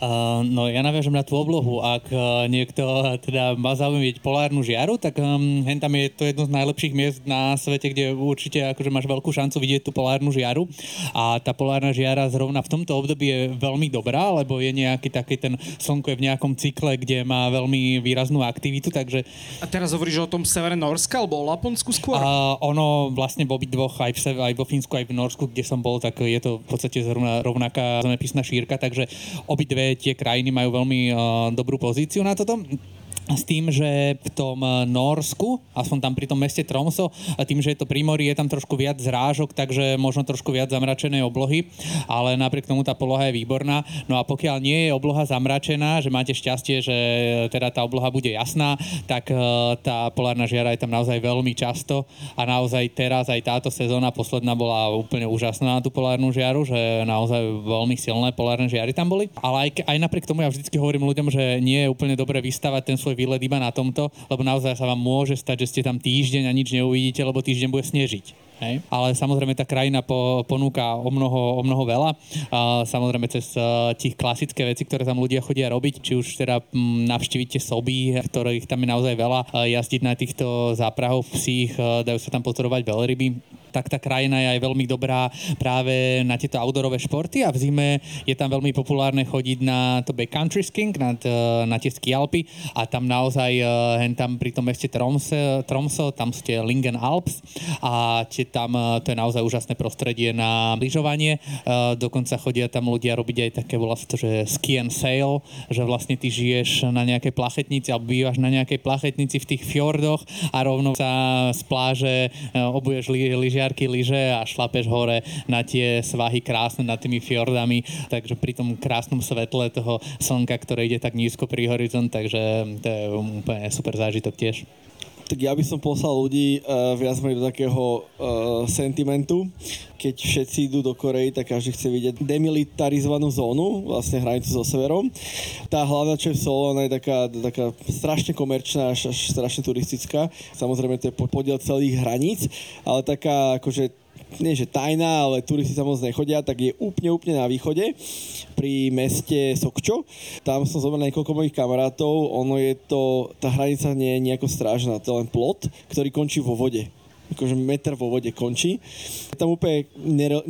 Uh, no ja naviažem na tú oblohu. Ak uh, niekto teda má zaujímať polárnu žiaru, tak um, hen tam je to jedno z najlepších miest na svete, kde určite akože máš veľkú šancu vidieť tú polárnu žiaru. A tá polárna žiara zrovna v tomto období je veľmi dobrá, lebo je nejaký taký ten slnko je v nejakom cykle, kde má veľmi výraznú aktivitu, takže... A teraz hovoríš o tom severe Norska, alebo o Laponsku skôr? Uh, ono vlastne v obidvoch, aj v, aj vo Fínsku, aj v Norsku, kde som bol, tak je to v podstate zrovna rovnaká zemepisná šírka, takže obidve tie krajiny majú veľmi uh, dobrú pozíciu na toto s tým, že v tom eh, Norsku, aspoň tam pri tom meste Tromso, a tým, že je to primory, je tam trošku viac zrážok, takže možno trošku viac zamračenej oblohy, ale napriek tomu tá poloha je výborná. No a pokiaľ nie je obloha zamračená, že máte šťastie, že teda tá obloha bude jasná, tak eh, tá polárna žiara je tam naozaj veľmi často a naozaj teraz aj táto sezóna posledná bola úplne úžasná na tú polárnu žiaru, že naozaj veľmi silné polárne žiary tam boli. Ale aj, aj napriek tomu ja vždycky hovorím ľuďom, že nie je úplne dobre vystavať ten svoj výlet iba na tomto, lebo naozaj sa vám môže stať, že ste tam týždeň a nič neuvidíte, lebo týždeň bude snežiť. Hej. Ale samozrejme tá krajina po, ponúka o mnoho, o mnoho veľa. A samozrejme cez uh, tých klasické veci, ktoré tam ľudia chodia robiť, či už teda m, navštívite soby, ktorých tam je naozaj veľa, uh, jazdiť na týchto záprahoch psích, uh, dajú sa tam pozorovať veľryby, tak tá krajina je aj veľmi dobrá práve na tieto outdoorové športy a v zime je tam veľmi populárne chodiť na to backcountry skiing, na, na tie ski Alpy a tam naozaj eh, hen tam pri tom meste Tromso, Tromso tam sú Lingen Alps a tie tam eh, to je naozaj úžasné prostredie na lyžovanie. Eh, dokonca chodia tam ľudia robiť aj také, volá sa to, že ski and sail, že vlastne ty žiješ na nejakej plachetnici alebo bývaš na nejakej plachetnici v tých fjordoch a rovno sa z pláže obuješ lyžiarky lyže a šlapeš hore na tie svahy krásne nad tými fjordami, takže pri tom krásnom svetle toho slnka, ktoré ide tak nízko pri horizont, takže to je úplne super zážitok tiež tak ja by som poslal ľudí uh, viac menej do takého uh, sentimentu. Keď všetci idú do Korei, tak každý chce vidieť demilitarizovanú zónu, vlastne hranicu so severom. Tá hlavná, čo je v Solo, ona je taká, taká strašne komerčná, až, až strašne turistická. Samozrejme, to je podiel celých hraníc, ale taká akože nie že tajná, ale turisti tam moc nechodia, tak je úplne, úplne na východe pri meste Sokčo. Tam som zobral niekoľko mojich kamarátov. Ono je to, tá hranica nie je nejako strážená, to je len plot, ktorý končí vo vode akože meter vo vode končí. Je tam úplne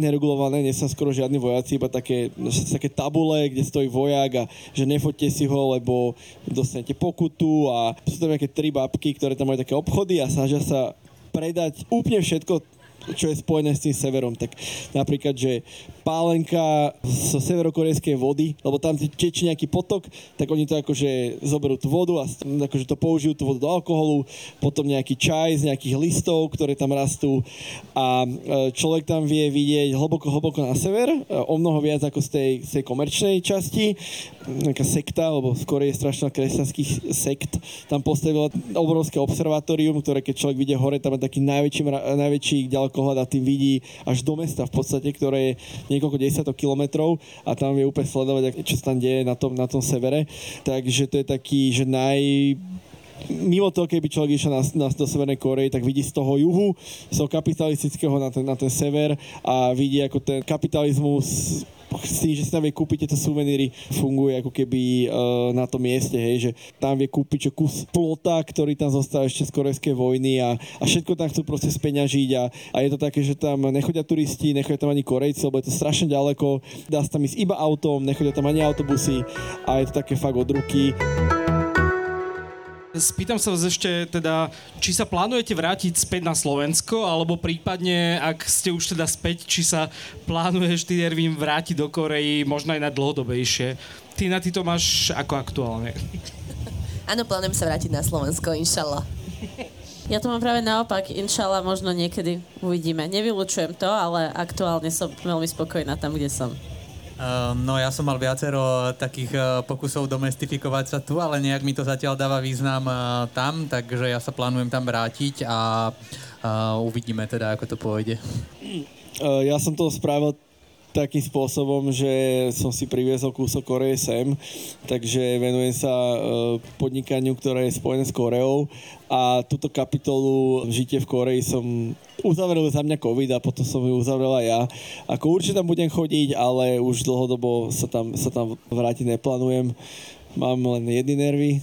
neregulované, nie sú skoro žiadni vojaci, iba také, také tabule, kde stojí vojak a že nefoďte si ho, lebo dostanete pokutu a sú tam nejaké tri babky, ktoré tam majú také obchody a snažia sa predať úplne všetko čo je spojené s tým severom. Tak napríklad, že pálenka z severokorejskej vody, lebo tam tečí nejaký potok, tak oni to akože zoberú tú vodu a akože to použijú tú vodu do alkoholu, potom nejaký čaj z nejakých listov, ktoré tam rastú a e, človek tam vie vidieť hlboko, hlboko na sever, e, o mnoho viac ako z tej, z tej komerčnej časti, nejaká sekta, lebo skôr je strašná kresťanských sekt, tam postavila obrovské observatórium, ktoré keď človek vidie hore, tam je taký najväčší, najväčší ďalekohľad a tým vidí až do mesta v podstate, ktoré je niekoľko desiatok kilometrov a tam vie úplne sledovať, čo sa tam deje na tom, na tom severe. Takže to je taký, že naj mimo toho, keby človek išiel na, na, do Severnej Korei, tak vidí z toho juhu, z toho kapitalistického na ten, na ten sever a vidí, ako ten kapitalizmus s tým, že si tam vie kúpiť tieto suveníry, funguje ako keby uh, na tom mieste, hej, že tam vie kúpiť čo kus plota, ktorý tam zostal ešte z korejskej vojny a, a všetko tam chcú proste speňažiť a, a je to také, že tam nechodia turisti, nechodia tam ani Korejci, lebo je to strašne ďaleko, dá sa tam ísť iba autom, nechodia tam ani autobusy a je to také fakt od ruky. Spýtam sa vás ešte teda, či sa plánujete vrátiť späť na Slovensko, alebo prípadne, ak ste už teda späť, či sa plánuješ ty, Ervin, vrátiť do Korei, možno aj na dlhodobejšie. Ty na ty to máš ako aktuálne? Áno, plánujem sa vrátiť na Slovensko, inšallah. Ja to mám práve naopak, inšala možno niekedy uvidíme. Nevylučujem to, ale aktuálne som veľmi spokojná tam, kde som. Uh, no ja som mal viacero takých uh, pokusov domestifikovať sa tu, ale nejak mi to zatiaľ dáva význam uh, tam, takže ja sa plánujem tam vrátiť a uh, uvidíme teda, ako to pôjde. Ja som to spravil takým spôsobom, že som si priviezol kúsok Koreje sem, takže venujem sa e, podnikaniu, ktoré je spojené s Koreou a túto kapitolu Žitie v Koreji som uzavrel za mňa COVID a potom som ju uzavrela ja. Ako určite tam budem chodiť, ale už dlhodobo sa tam, sa tam vrátiť neplánujem mám len jedny nervy. *laughs*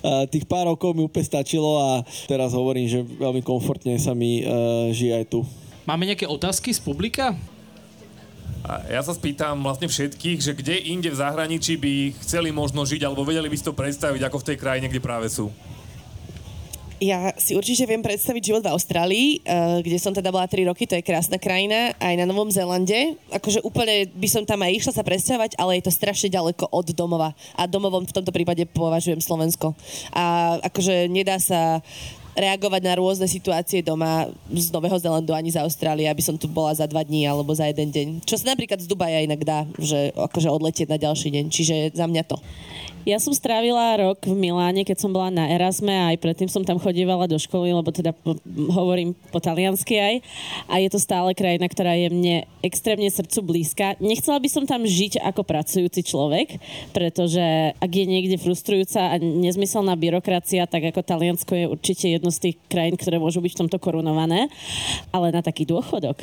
Uh, tých pár rokov mi úplne stačilo a teraz hovorím, že veľmi komfortne sa mi uh, žije aj tu. Máme nejaké otázky z publika? A ja sa spýtam vlastne všetkých, že kde inde v zahraničí by chceli možno žiť, alebo vedeli by si to predstaviť, ako v tej krajine, kde práve sú. Ja si určite viem predstaviť život v Austrálii, eh, kde som teda bola 3 roky, to je krásna krajina, aj na Novom Zélande. Akože úplne by som tam aj išla sa presťahovať, ale je to strašne ďaleko od domova. A domovom v tomto prípade považujem Slovensko. A akože nedá sa reagovať na rôzne situácie doma z Nového Zelandu ani z Austrálie, aby som tu bola za dva dní alebo za jeden deň. Čo sa napríklad z Dubaja inak dá, že akože odletieť na ďalší deň. Čiže za mňa to. Ja som strávila rok v Miláne, keď som bola na Erasme a aj predtým som tam chodívala do školy, lebo teda po, hovorím po taliansky aj. A je to stále krajina, ktorá je mne extrémne srdcu blízka. Nechcela by som tam žiť ako pracujúci človek, pretože ak je niekde frustrujúca a nezmyselná byrokracia, tak ako Taliansko je určite jedno z tých krajín, ktoré môžu byť v tomto korunované. Ale na taký dôchodok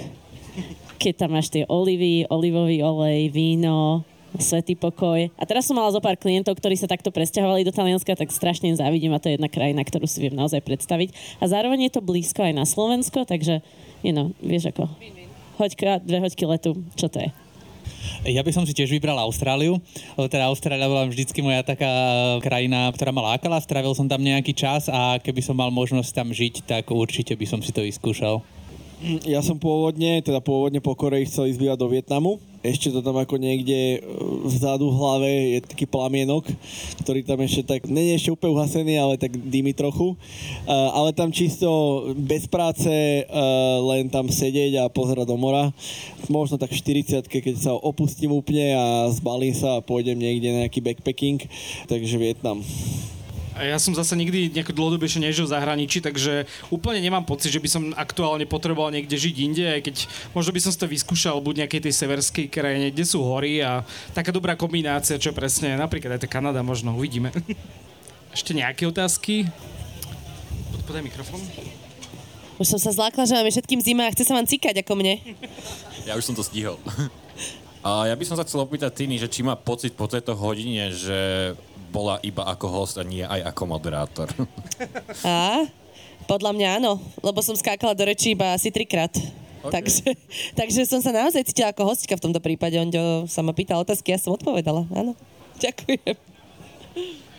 keď tam máš tie olivy, olivový olej, víno, svetý pokoj. A teraz som mala zo pár klientov, ktorí sa takto presťahovali do Talianska, tak strašne im závidím a to je jedna krajina, ktorú si viem naozaj predstaviť. A zároveň je to blízko aj na Slovensko, takže, you know, vieš ako, hoďka, dve hoďky letu, čo to je? Ja by som si tiež vybral Austráliu. Teda Austrália bola vždycky moja taká krajina, ktorá ma lákala. Strávil som tam nejaký čas a keby som mal možnosť tam žiť, tak určite by som si to vyskúšal. Ja som pôvodne, teda pôvodne po Koreji chcel ísť bývať do Vietnamu. Ešte to tam ako niekde e, vzadu v hlave je taký plamienok, ktorý tam ešte tak, nie je ešte úplne uhasený, ale tak dými trochu. Uh, ale tam čisto bez práce, uh, len tam sedieť a pozerať do mora. Možno tak 40 keď sa opustím úplne a zbalím sa a pôjdem niekde na nejaký backpacking. Takže Vietnam. Ja som zase nikdy nejako dlhodobejšie nežil v zahraničí, takže úplne nemám pocit, že by som aktuálne potreboval niekde žiť inde, aj keď možno by som si to vyskúšal buď nejakej tej severskej krajine, kde sú hory a taká dobrá kombinácia, čo presne, napríklad aj tá Kanada možno, uvidíme. *laughs* Ešte nejaké otázky? Podaj mikrofón. Už som sa zlákla, že máme všetkým zima a chce sa vám cikať ako mne. Ja už som to stihol. *laughs* A ja by som sa chcel opýtať Tiny, že či má pocit po tejto hodine, že bola iba ako host a nie aj ako moderátor. *laughs* A? Podľa mňa áno, lebo som skákala do rečí iba asi trikrát. Okay. Takže, *laughs* takže som sa naozaj cítila ako hostka v tomto prípade. On sa ma pýtal otázky, ja som odpovedala. Áno. *laughs* Ďakujem.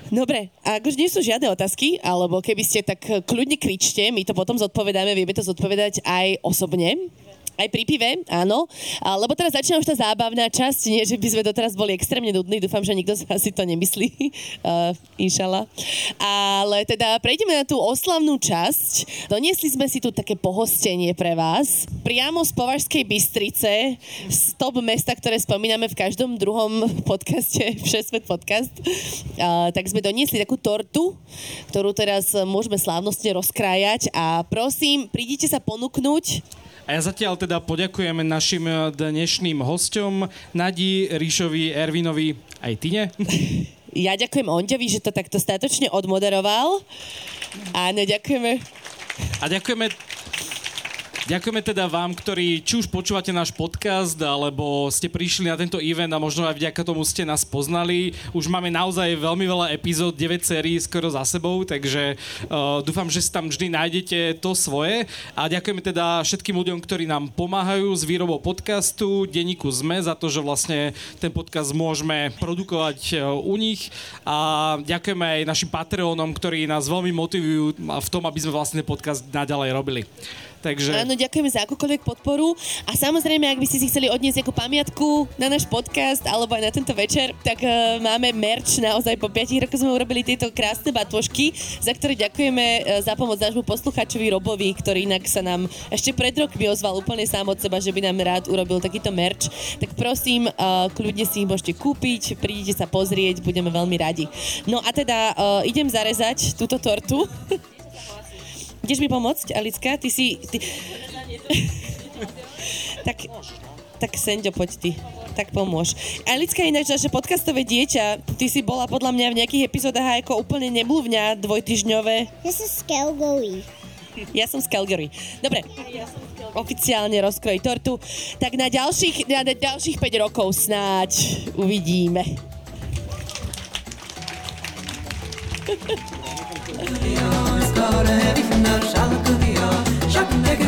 Dobre, a ak už nie sú žiadne otázky, alebo keby ste, tak kľudne kričte, my to potom zodpovedáme, vieme to zodpovedať aj osobne. Aj pri pive, áno. A, lebo teraz začína už tá zábavná časť, nie, že by sme doteraz boli extrémne nudní, dúfam, že nikto z vás si to nemyslí, *laughs* uh, inšala. Ale teda prejdeme na tú oslavnú časť. Doniesli sme si tu také pohostenie pre vás. Priamo z Považskej Bystrice, z top mesta, ktoré spomíname v každom druhom *laughs* podcaste, *laughs* Všesvet podcast. Uh, tak sme doniesli takú tortu, ktorú teraz môžeme slávnostne rozkrájať a prosím, prídite sa ponúknuť a ja zatiaľ teda poďakujem našim eh, dnešným hosťom, Nadi, Ríšovi, Ervinovi, aj Tine. *laughs* Ja ďakujem Onďovi, že to takto statočne odmoderoval. Áno, ďakujeme. A ďakujeme Ďakujeme teda vám, ktorí či už počúvate náš podcast, alebo ste prišli na tento event a možno aj vďaka tomu ste nás poznali. Už máme naozaj veľmi veľa epizód, 9 sérií skoro za sebou, takže uh, dúfam, že si tam vždy nájdete to svoje. A ďakujeme teda všetkým ľuďom, ktorí nám pomáhajú s výrobou podcastu, denníku ZME, za to, že vlastne ten podcast môžeme produkovať uh, u nich. A ďakujeme aj našim Patreonom, ktorí nás veľmi motivujú v tom, aby sme vlastne podcast naďalej robili. Takže... Áno, ďakujeme za akúkoľvek podporu a samozrejme, ak by ste si chceli odniesť nejakú pamiatku na náš podcast alebo aj na tento večer, tak uh, máme merch, naozaj po 5 rokoch sme urobili tieto krásne batôžky, za ktoré ďakujeme uh, za pomoc nášmu poslucháčovi Robovi, ktorý inak sa nám ešte pred rokmi ozval úplne sám od seba, že by nám rád urobil takýto merch. Tak prosím, uh, kľudne si ich môžete kúpiť, prídite sa pozrieť, budeme veľmi radi. No a teda uh, idem zarezať túto tortu. *laughs* Ideš mi pomôcť, Alicka? Ty si... Ty... tak, tak Senďo, poď ty. Tak pomôž. Alicka je ináč naše podcastové dieťa. Ty si bola podľa mňa v nejakých epizódach ako úplne nemluvňa dvojtyžňové. Ja som z Calgary. Ja som z Calgary. Dobre, oficiálne rozkroj tortu. Tak na ďalších, na ďalších 5 rokov snáď uvidíme. *laughs* داره این در شلق دیا شب نگه